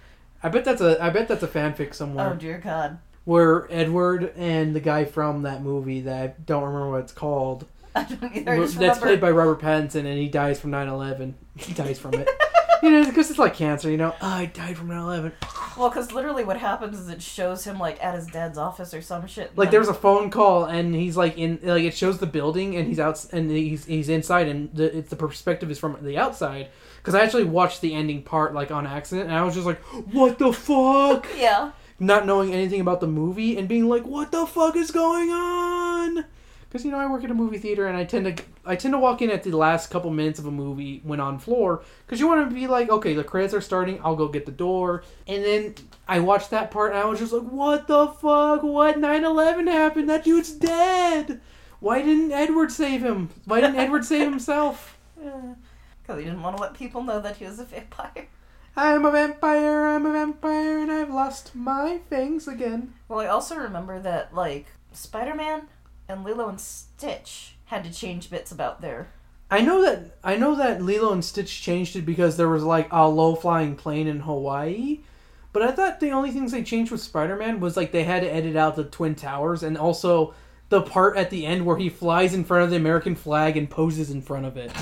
I bet that's a I bet that's a fanfic somewhere oh dear God, where Edward and the guy from that movie that I don't remember what it's called I don't either. I that's remember. played by Robert Pattinson and he dies from 9/11. He dies from it. you know, because it's like cancer. You know, oh, I died from 9/11. Well, because literally what happens is it shows him like at his dad's office or some shit. Like there was a phone call and he's like in like it shows the building and he's out and he's he's inside and the it's the perspective is from the outside because I actually watched the ending part like on accident and I was just like what the fuck yeah. not knowing anything about the movie and being like what the fuck is going on because you know I work at a movie theater and I tend to I tend to walk in at the last couple minutes of a movie when on floor because you want to be like okay the credits are starting I'll go get the door. And then I watched that part and I was just like what the fuck? What? 9/11 happened? That dude's dead! Why didn't Edward save him? Why didn't Edward save himself? Because he didn't want to let people know that he was a vampire. I'm a vampire I'm a vampire and I've lost my fangs again. Well, I also remember that like Spider Man and Lilo and Stitch had to change bits about their. I know that I know that Lilo and Stitch changed it because there was like a low flying plane in Hawaii. But I thought the only things they changed with Spider Man was like they had to edit out the Twin Towers and also the part at the end where he flies in front of the American flag and poses in front of it.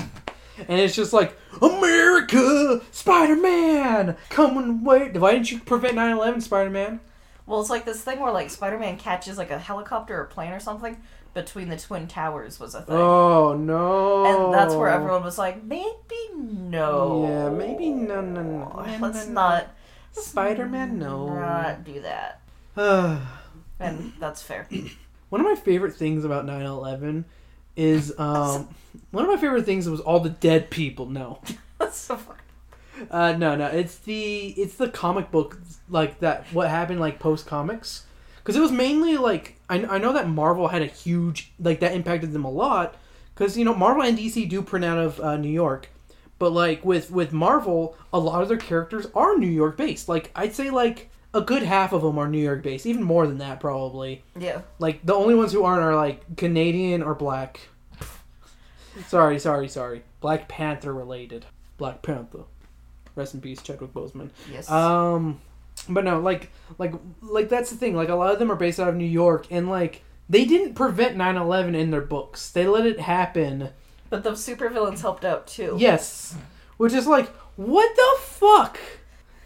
And it's just like, America! Spider Man! Come and wait. Why didn't you prevent 9 11, Spider Man? Well, it's like this thing where like Spider-Man catches like a helicopter or plane or something between the twin towers was a thing. Oh no! And that's where everyone was like, maybe no. Yeah, maybe no, no, no. no, Let's no, no. not Spider-Man, no. not do that. And that's fair. One of my favorite things about 9/11 is um, one of my favorite things was all the dead people. No, That's so fucking. Uh, no, no. It's the it's the comic book like that. What happened like post comics? Because it was mainly like I, I know that Marvel had a huge like that impacted them a lot. Because you know Marvel and DC do print out of uh, New York, but like with with Marvel, a lot of their characters are New York based. Like I'd say like a good half of them are New York based, even more than that probably. Yeah. Like the only ones who aren't are like Canadian or black. sorry, sorry, sorry. Black Panther related. Black Panther. Rest in peace, Chadwick Boseman. Yes. Um, but no, like, like, like that's the thing. Like a lot of them are based out of New York, and like they didn't prevent 9-11 in their books. They let it happen. but the supervillains helped out too. Yes, which is like, what the fuck?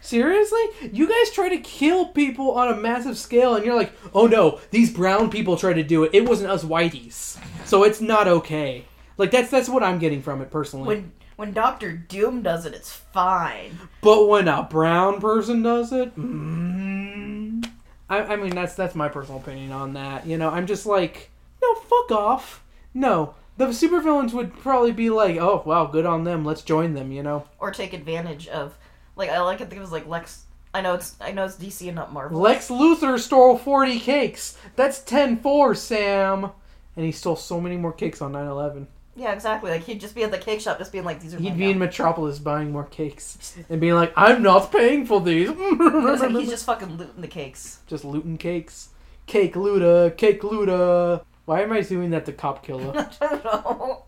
Seriously? You guys try to kill people on a massive scale, and you're like, oh no, these brown people tried to do it. It wasn't us whiteys, so it's not okay. Like that's that's what I'm getting from it personally. When when Doctor Doom does it, it's fine. but when a brown person does it, mm, I, I mean that's that's my personal opinion on that. You know, I'm just like, no, fuck off. No, the supervillains would probably be like, oh wow, good on them. Let's join them. You know. Or take advantage of, like I like to think it was like Lex. I know it's I know it's DC and not Marvel. Lex Luthor stole 40 cakes. That's 10-4, Sam. And he stole so many more cakes on 9-11. Yeah, exactly. Like he'd just be at the cake shop, just being like, "These are." He'd be in. Metropolis buying more cakes. And being like, I'm not paying for these. Like he's just fucking looting the cakes. Just looting cakes. Cake Luda, cake Luda. Why am I doing that to Cop Killer? I don't know.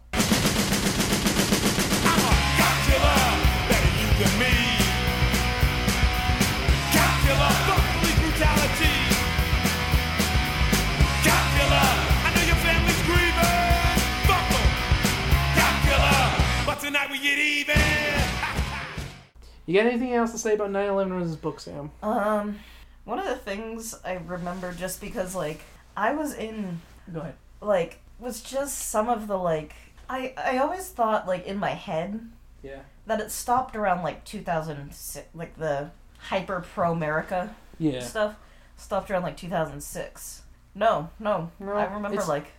Get even. you got anything else to say about 9-11 was his book, Sam? Um, one of the things I remember just because like I was in Go ahead. like was just some of the like I I always thought like in my head Yeah. that it stopped around like 2006 like the hyper pro America Yeah. stuff stopped around like 2006. No, no, No, I remember like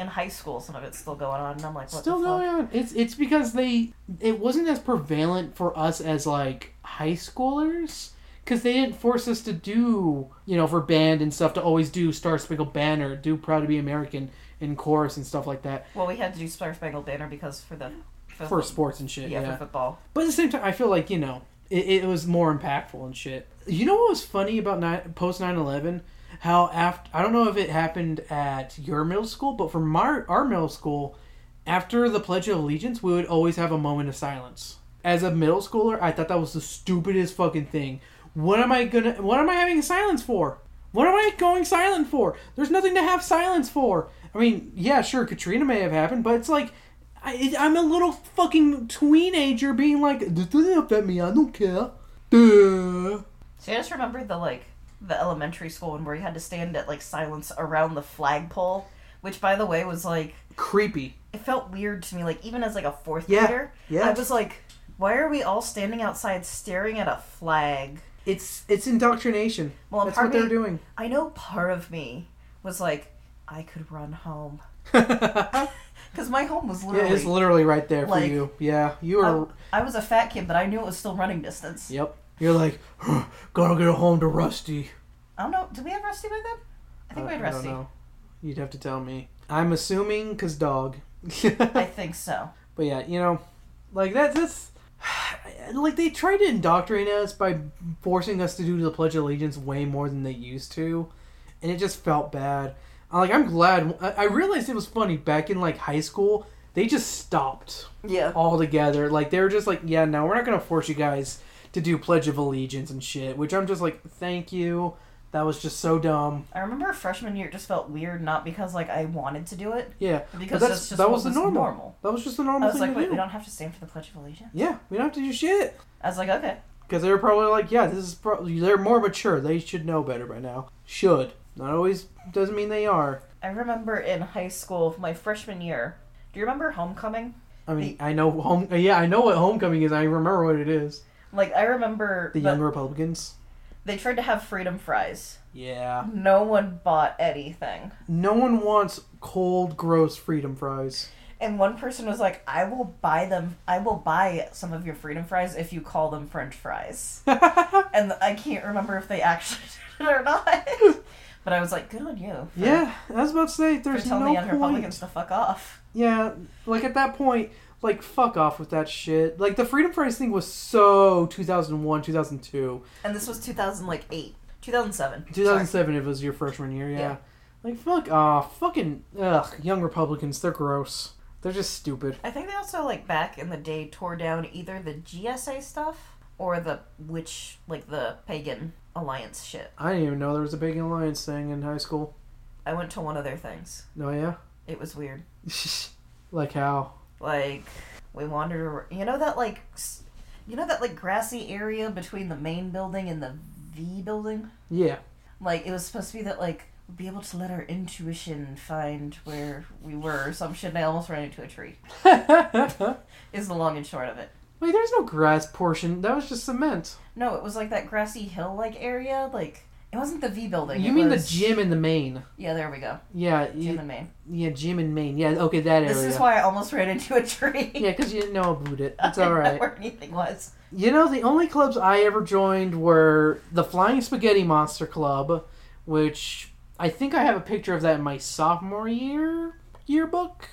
in high school some of it's still going on and I'm like what Still the going on. It's it's because they it wasn't as prevalent for us as like high schoolers because they didn't force us to do you know for band and stuff to always do Star Spangled Banner, do Proud to Be American in chorus and stuff like that Well, we had to do Star Spangled Banner because for the for, for sports and shit. yeah, Yeah, for football. but at the same time, I feel like you know it, it was more impactful and shit. You know what was funny about ni- post 9-11? How after I don't know if it happened at your middle school, but for my, our middle school, after the Pledge of Allegiance, we would always have a moment of silence. As a middle schooler, I thought that was the stupidest fucking thing. What am I gonna? What am I having silence for? What am I going silent for? There's nothing to have silence for. I mean, yeah, sure, Katrina may have happened, but it's like I, I'm a little fucking teenager being like, doesn't affect me. I don't care. Duh. So I just remember the like the elementary school one where you had to stand at like silence around the flagpole, which by the way was like Creepy. it felt weird to me. Like even as like a fourth Yeah, grader, yeah. I was like, why are we all standing outside staring at a flag? It's it's indoctrination. Well, That's what they're me- doing. I know part of me was like, I could run home because my home was literally. it's literally right there for you. Yeah, you are. I was a fat kid, but I knew it was still running distance. Yep. You're like, gotta get home to Rusty. I don't know. Did we have Rusty by then? I think we had Rusty. I don't know. You'd have to tell me. I'm assuming because dog. I think so. But yeah, you know, like that, that's like they tried to indoctrinate us by forcing us to do the Pledge of Allegiance way more than they used to, and it just felt bad. Uh, Like I'm glad I I realized it was funny back in like high school. They just stopped Yeah. altogether. Like they were just like, yeah, no, we're not gonna force you guys to do Pledge of Allegiance and shit. Which I'm just like, thank you. That was just so dumb. I remember freshman year it just felt weird, not because like I wanted to do it, Yeah, because that's just that was the normal. normal. That was just the I normal was thing like, to wait, do. we don't have to stand for the Pledge of Allegiance. Yeah, we don't have to do shit. I was like, okay. because they were probably like, yeah, this is probably they're more mature. They should know better by now. Should not always doesn't mean they are. I remember in high school, my freshman year. Do you remember homecoming? I mean, I know home. Yeah, I know what homecoming is. I remember what it is. Like I remember The young Republicans. they tried to have freedom fries. Yeah. No one bought anything. No one wants cold, gross freedom fries. And one person was like, "I will buy them. I will buy some of your freedom fries if you call them French fries." and I can't remember if they actually did it or not. but I was like, "Good on you." For, yeah, I was about to say For there's telling no the young point. Republicans to fuck off. Yeah, like at that point, like fuck off with that shit. Like the freedom fries thing was so 2001, 2002, And this was 2008, 2007. 2007. It was your freshman year. Yeah. Yeah. Like fuck off, fucking ugh, young Republicans. They're gross. They're just stupid. I think they also like back in the day tore down either the GSA stuff or the witch like the pagan alliance shit. I didn't even know there was a pagan alliance thing in high school. I went to one of their things. Oh yeah. It was weird. like how? Like we wandered you know that like you know that like grassy area between the main building and the V building? Yeah. Like it was supposed to be that like we'd be able to let our intuition find where we were some shit and I almost ran into a tree. Is the long and short of it. Wait, there's no grass portion. That was just cement. No, it was like that grassy hill like area. Like it wasn't the V building. You it mean was- the gym in the main? Yeah, there we go. Yeah. Gym You, in main. yeah, gym in Maine. Yeah. Okay, that area. This is why I almost ran into a tree. Yeah, because you didn't know about it. It's I didn't know where anything was. You know, the only clubs I ever joined were the Flying Spaghetti Monster Club, which I think I have a picture of that in my sophomore year yearbook.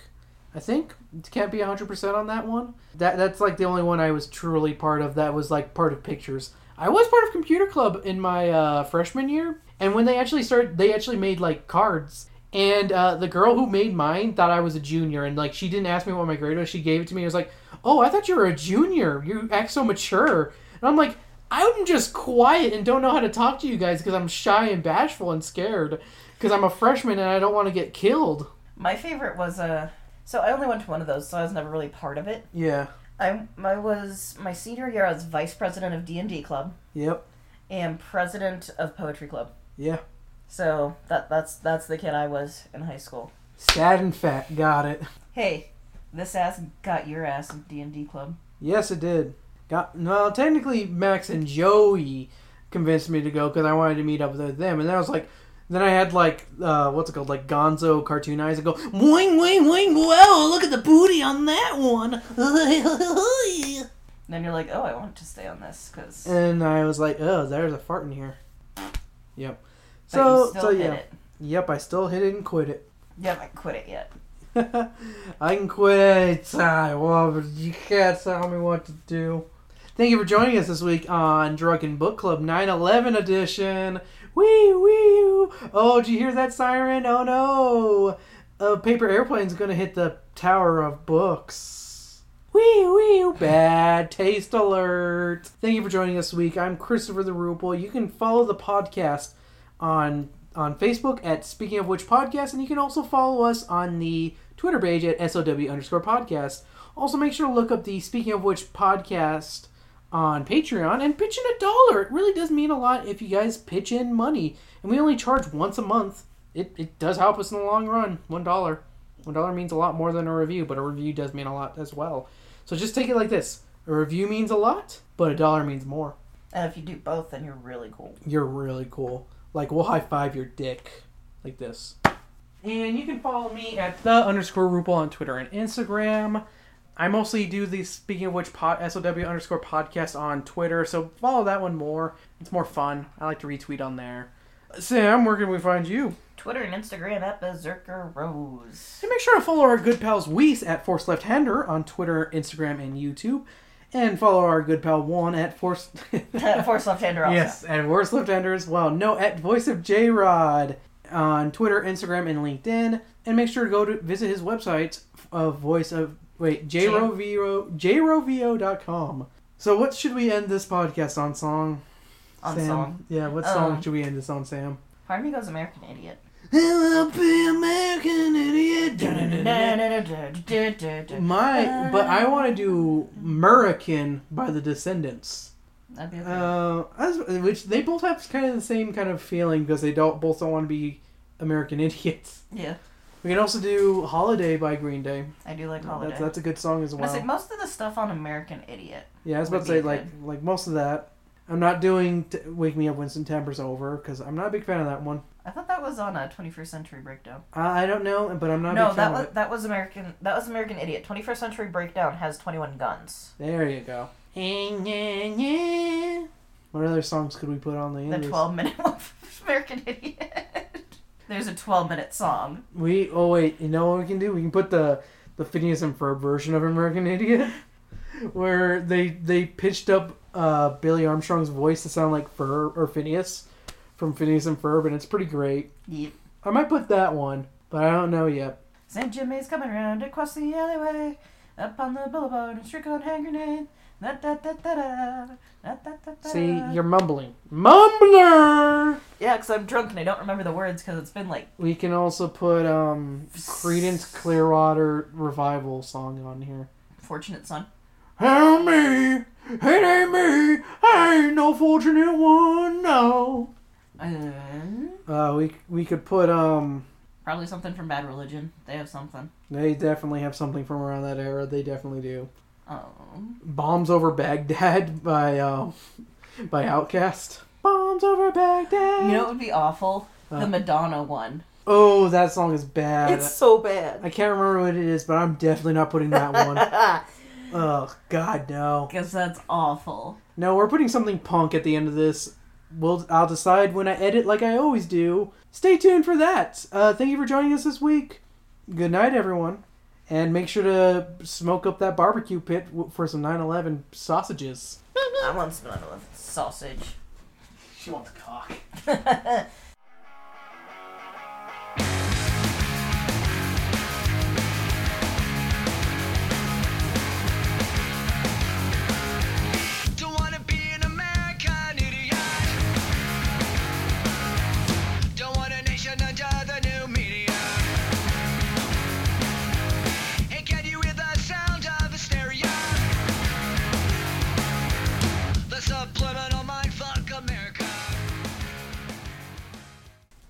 I think It can't be hundred percent on that one. That that's like the only one I was truly part of. That was like part of pictures. I was part of computer club in my uh, freshman year, and when they actually started, they actually made like cards. And uh, the girl who made mine thought I was a junior, and like she didn't ask me what my grade was. She gave it to me. I was like, "Oh, I thought you were a junior. You act so mature." And I'm like, "I'm just quiet and don't know how to talk to you guys because I'm shy and bashful and scared because I'm a freshman and I don't want to get killed." My favorite was Uh, so I only went to one of those, so I was never really part of it. Yeah. I, I was my senior year. I was vice president of D and D club Yep. and president of poetry club. Yeah. So that that's that's the kid I was in high school. Sad and fat. Got it. Hey, this ass got your ass in D and D club. Yes, it did. Got well. Technically, Max and Joey convinced me to go because I wanted to meet up with them, and then I was like, then I had like, uh, what's it called, like Gonzo cartoon eyes, and go, wing, wing, wing. Whoa, look at the booty on that one. Then you're like, oh, I want to stay on this because and I was like, oh, there's a fart in here. Yep. So, still so hit yeah. it. Yep, I still hit it and quit it. You haven't quit it yet. I can quit anytime. Well, you can't tell me what to do. Thank you for joining us this week on Drunken Book Club 9/11 edition. Wee wee. Oh, did you hear that siren? Oh no! A paper airplane's gonna hit the Tower of Books. Wee wee. Bad taste alert. Thank you for joining us this week. I'm Christopher the Rupel. You can follow the podcast on on Facebook at Speaking of Which Podcast, and you can also follow us on the Twitter page at SOW underscore podcast. Also, make sure to look up the Speaking of Which podcast on Patreon and pitch in a dollar. It really does mean a lot if you guys pitch in money. And we only charge once a month. It, it does help us in the long run. One dollar. One dollar means a lot more than a review, but a review does mean a lot as well. So just take it like this. A review means a lot, but a dollar means more. And if you do both, then you're really cool. You're really cool. Like we'll high five your dick like this. And you can follow me at the underscore Rupel on Twitter and Instagram. I mostly do the speaking of which pod, SOW underscore podcast on Twitter, so follow that one more. It's more fun. I like to retweet on there. Sam, where can we find you? Twitter and Instagram at Berserker Rose. And make sure to follow our good pals Weiss at Force Left Hander on Twitter, Instagram, and YouTube. And follow our good pal Juan at Force. Force left hander also. Yes, and Worst Left Hander as well. No, at Voice of J Rod on Twitter, Instagram, and LinkedIn. And make sure to go to visit his website of Voice of wait jrovo jrovo.com. So what should we end this podcast on song? On Sam? song. Yeah, what song Um, should we end this on, Sam? Part of me goes American Idiot. I'll be American idiot. My, but I want to do Murrican by the Descendents. That'd be okay. Uh, as- which they both have kind of the same kind of feeling because they don't both don't want to be American idiots. yeah, We can also do "Holiday" by Green Day. I do like Holiday. That's that's a good song as I say well. most of the stuff on American Idiot. Yeah, I was about to say like like most of that. I'm not doing t- "Wake Me Up When September's Over" because I'm not a big fan of that one. I thought that was on a 21st Century Breakdown. I I don't know, but I'm not a no, that was that was American. That was American Idiot. 21st Century Breakdown has 21 guns. There you go. What other songs could we put on the The 12 minute one American Idiot. There's a 12 minute song. We oh wait, you know what we can do? We can put the the Phineas and Ferb version of American Idiot, where they they pitched up uh, Billie Armstrong's voice to sound like Ferb or Phineas from Phineas and Ferb, and it's pretty great. Yep. I might put that one, but I don't know yet. St. Jimmy's coming round across the alleyway, up on the boulevard, and streak on hand grenade. See, you're mumbling. Mumbler! Yeah, because I'm drunk and I don't remember the words because it's been like. We can also put um Creedence Clearwater Revival song on here. Fortunate Son. Help me! It ain't me! I ain't no fortunate one, no! Uh, uh, we, we could put, um. Probably something from Bad Religion. They have something. They definitely have something from around that era. They definitely do. Um, Bombs over Baghdad by um by Outkast. Bombs over Baghdad. you know what would be awful? Uh. the Madonna one. Oh, that song is bad. It's so bad. I can't remember what it is, but I'm definitely not putting that one. oh God, no. Because that's awful. No, we're putting something punk at the end of this. We'll I'll decide when I edit, like I always do. Stay tuned for that. Uh, thank you for joining us this week. Good night, everyone, and make sure to smoke up that barbecue pit for some 9/11 sausages. I want some sausage. She wants cock.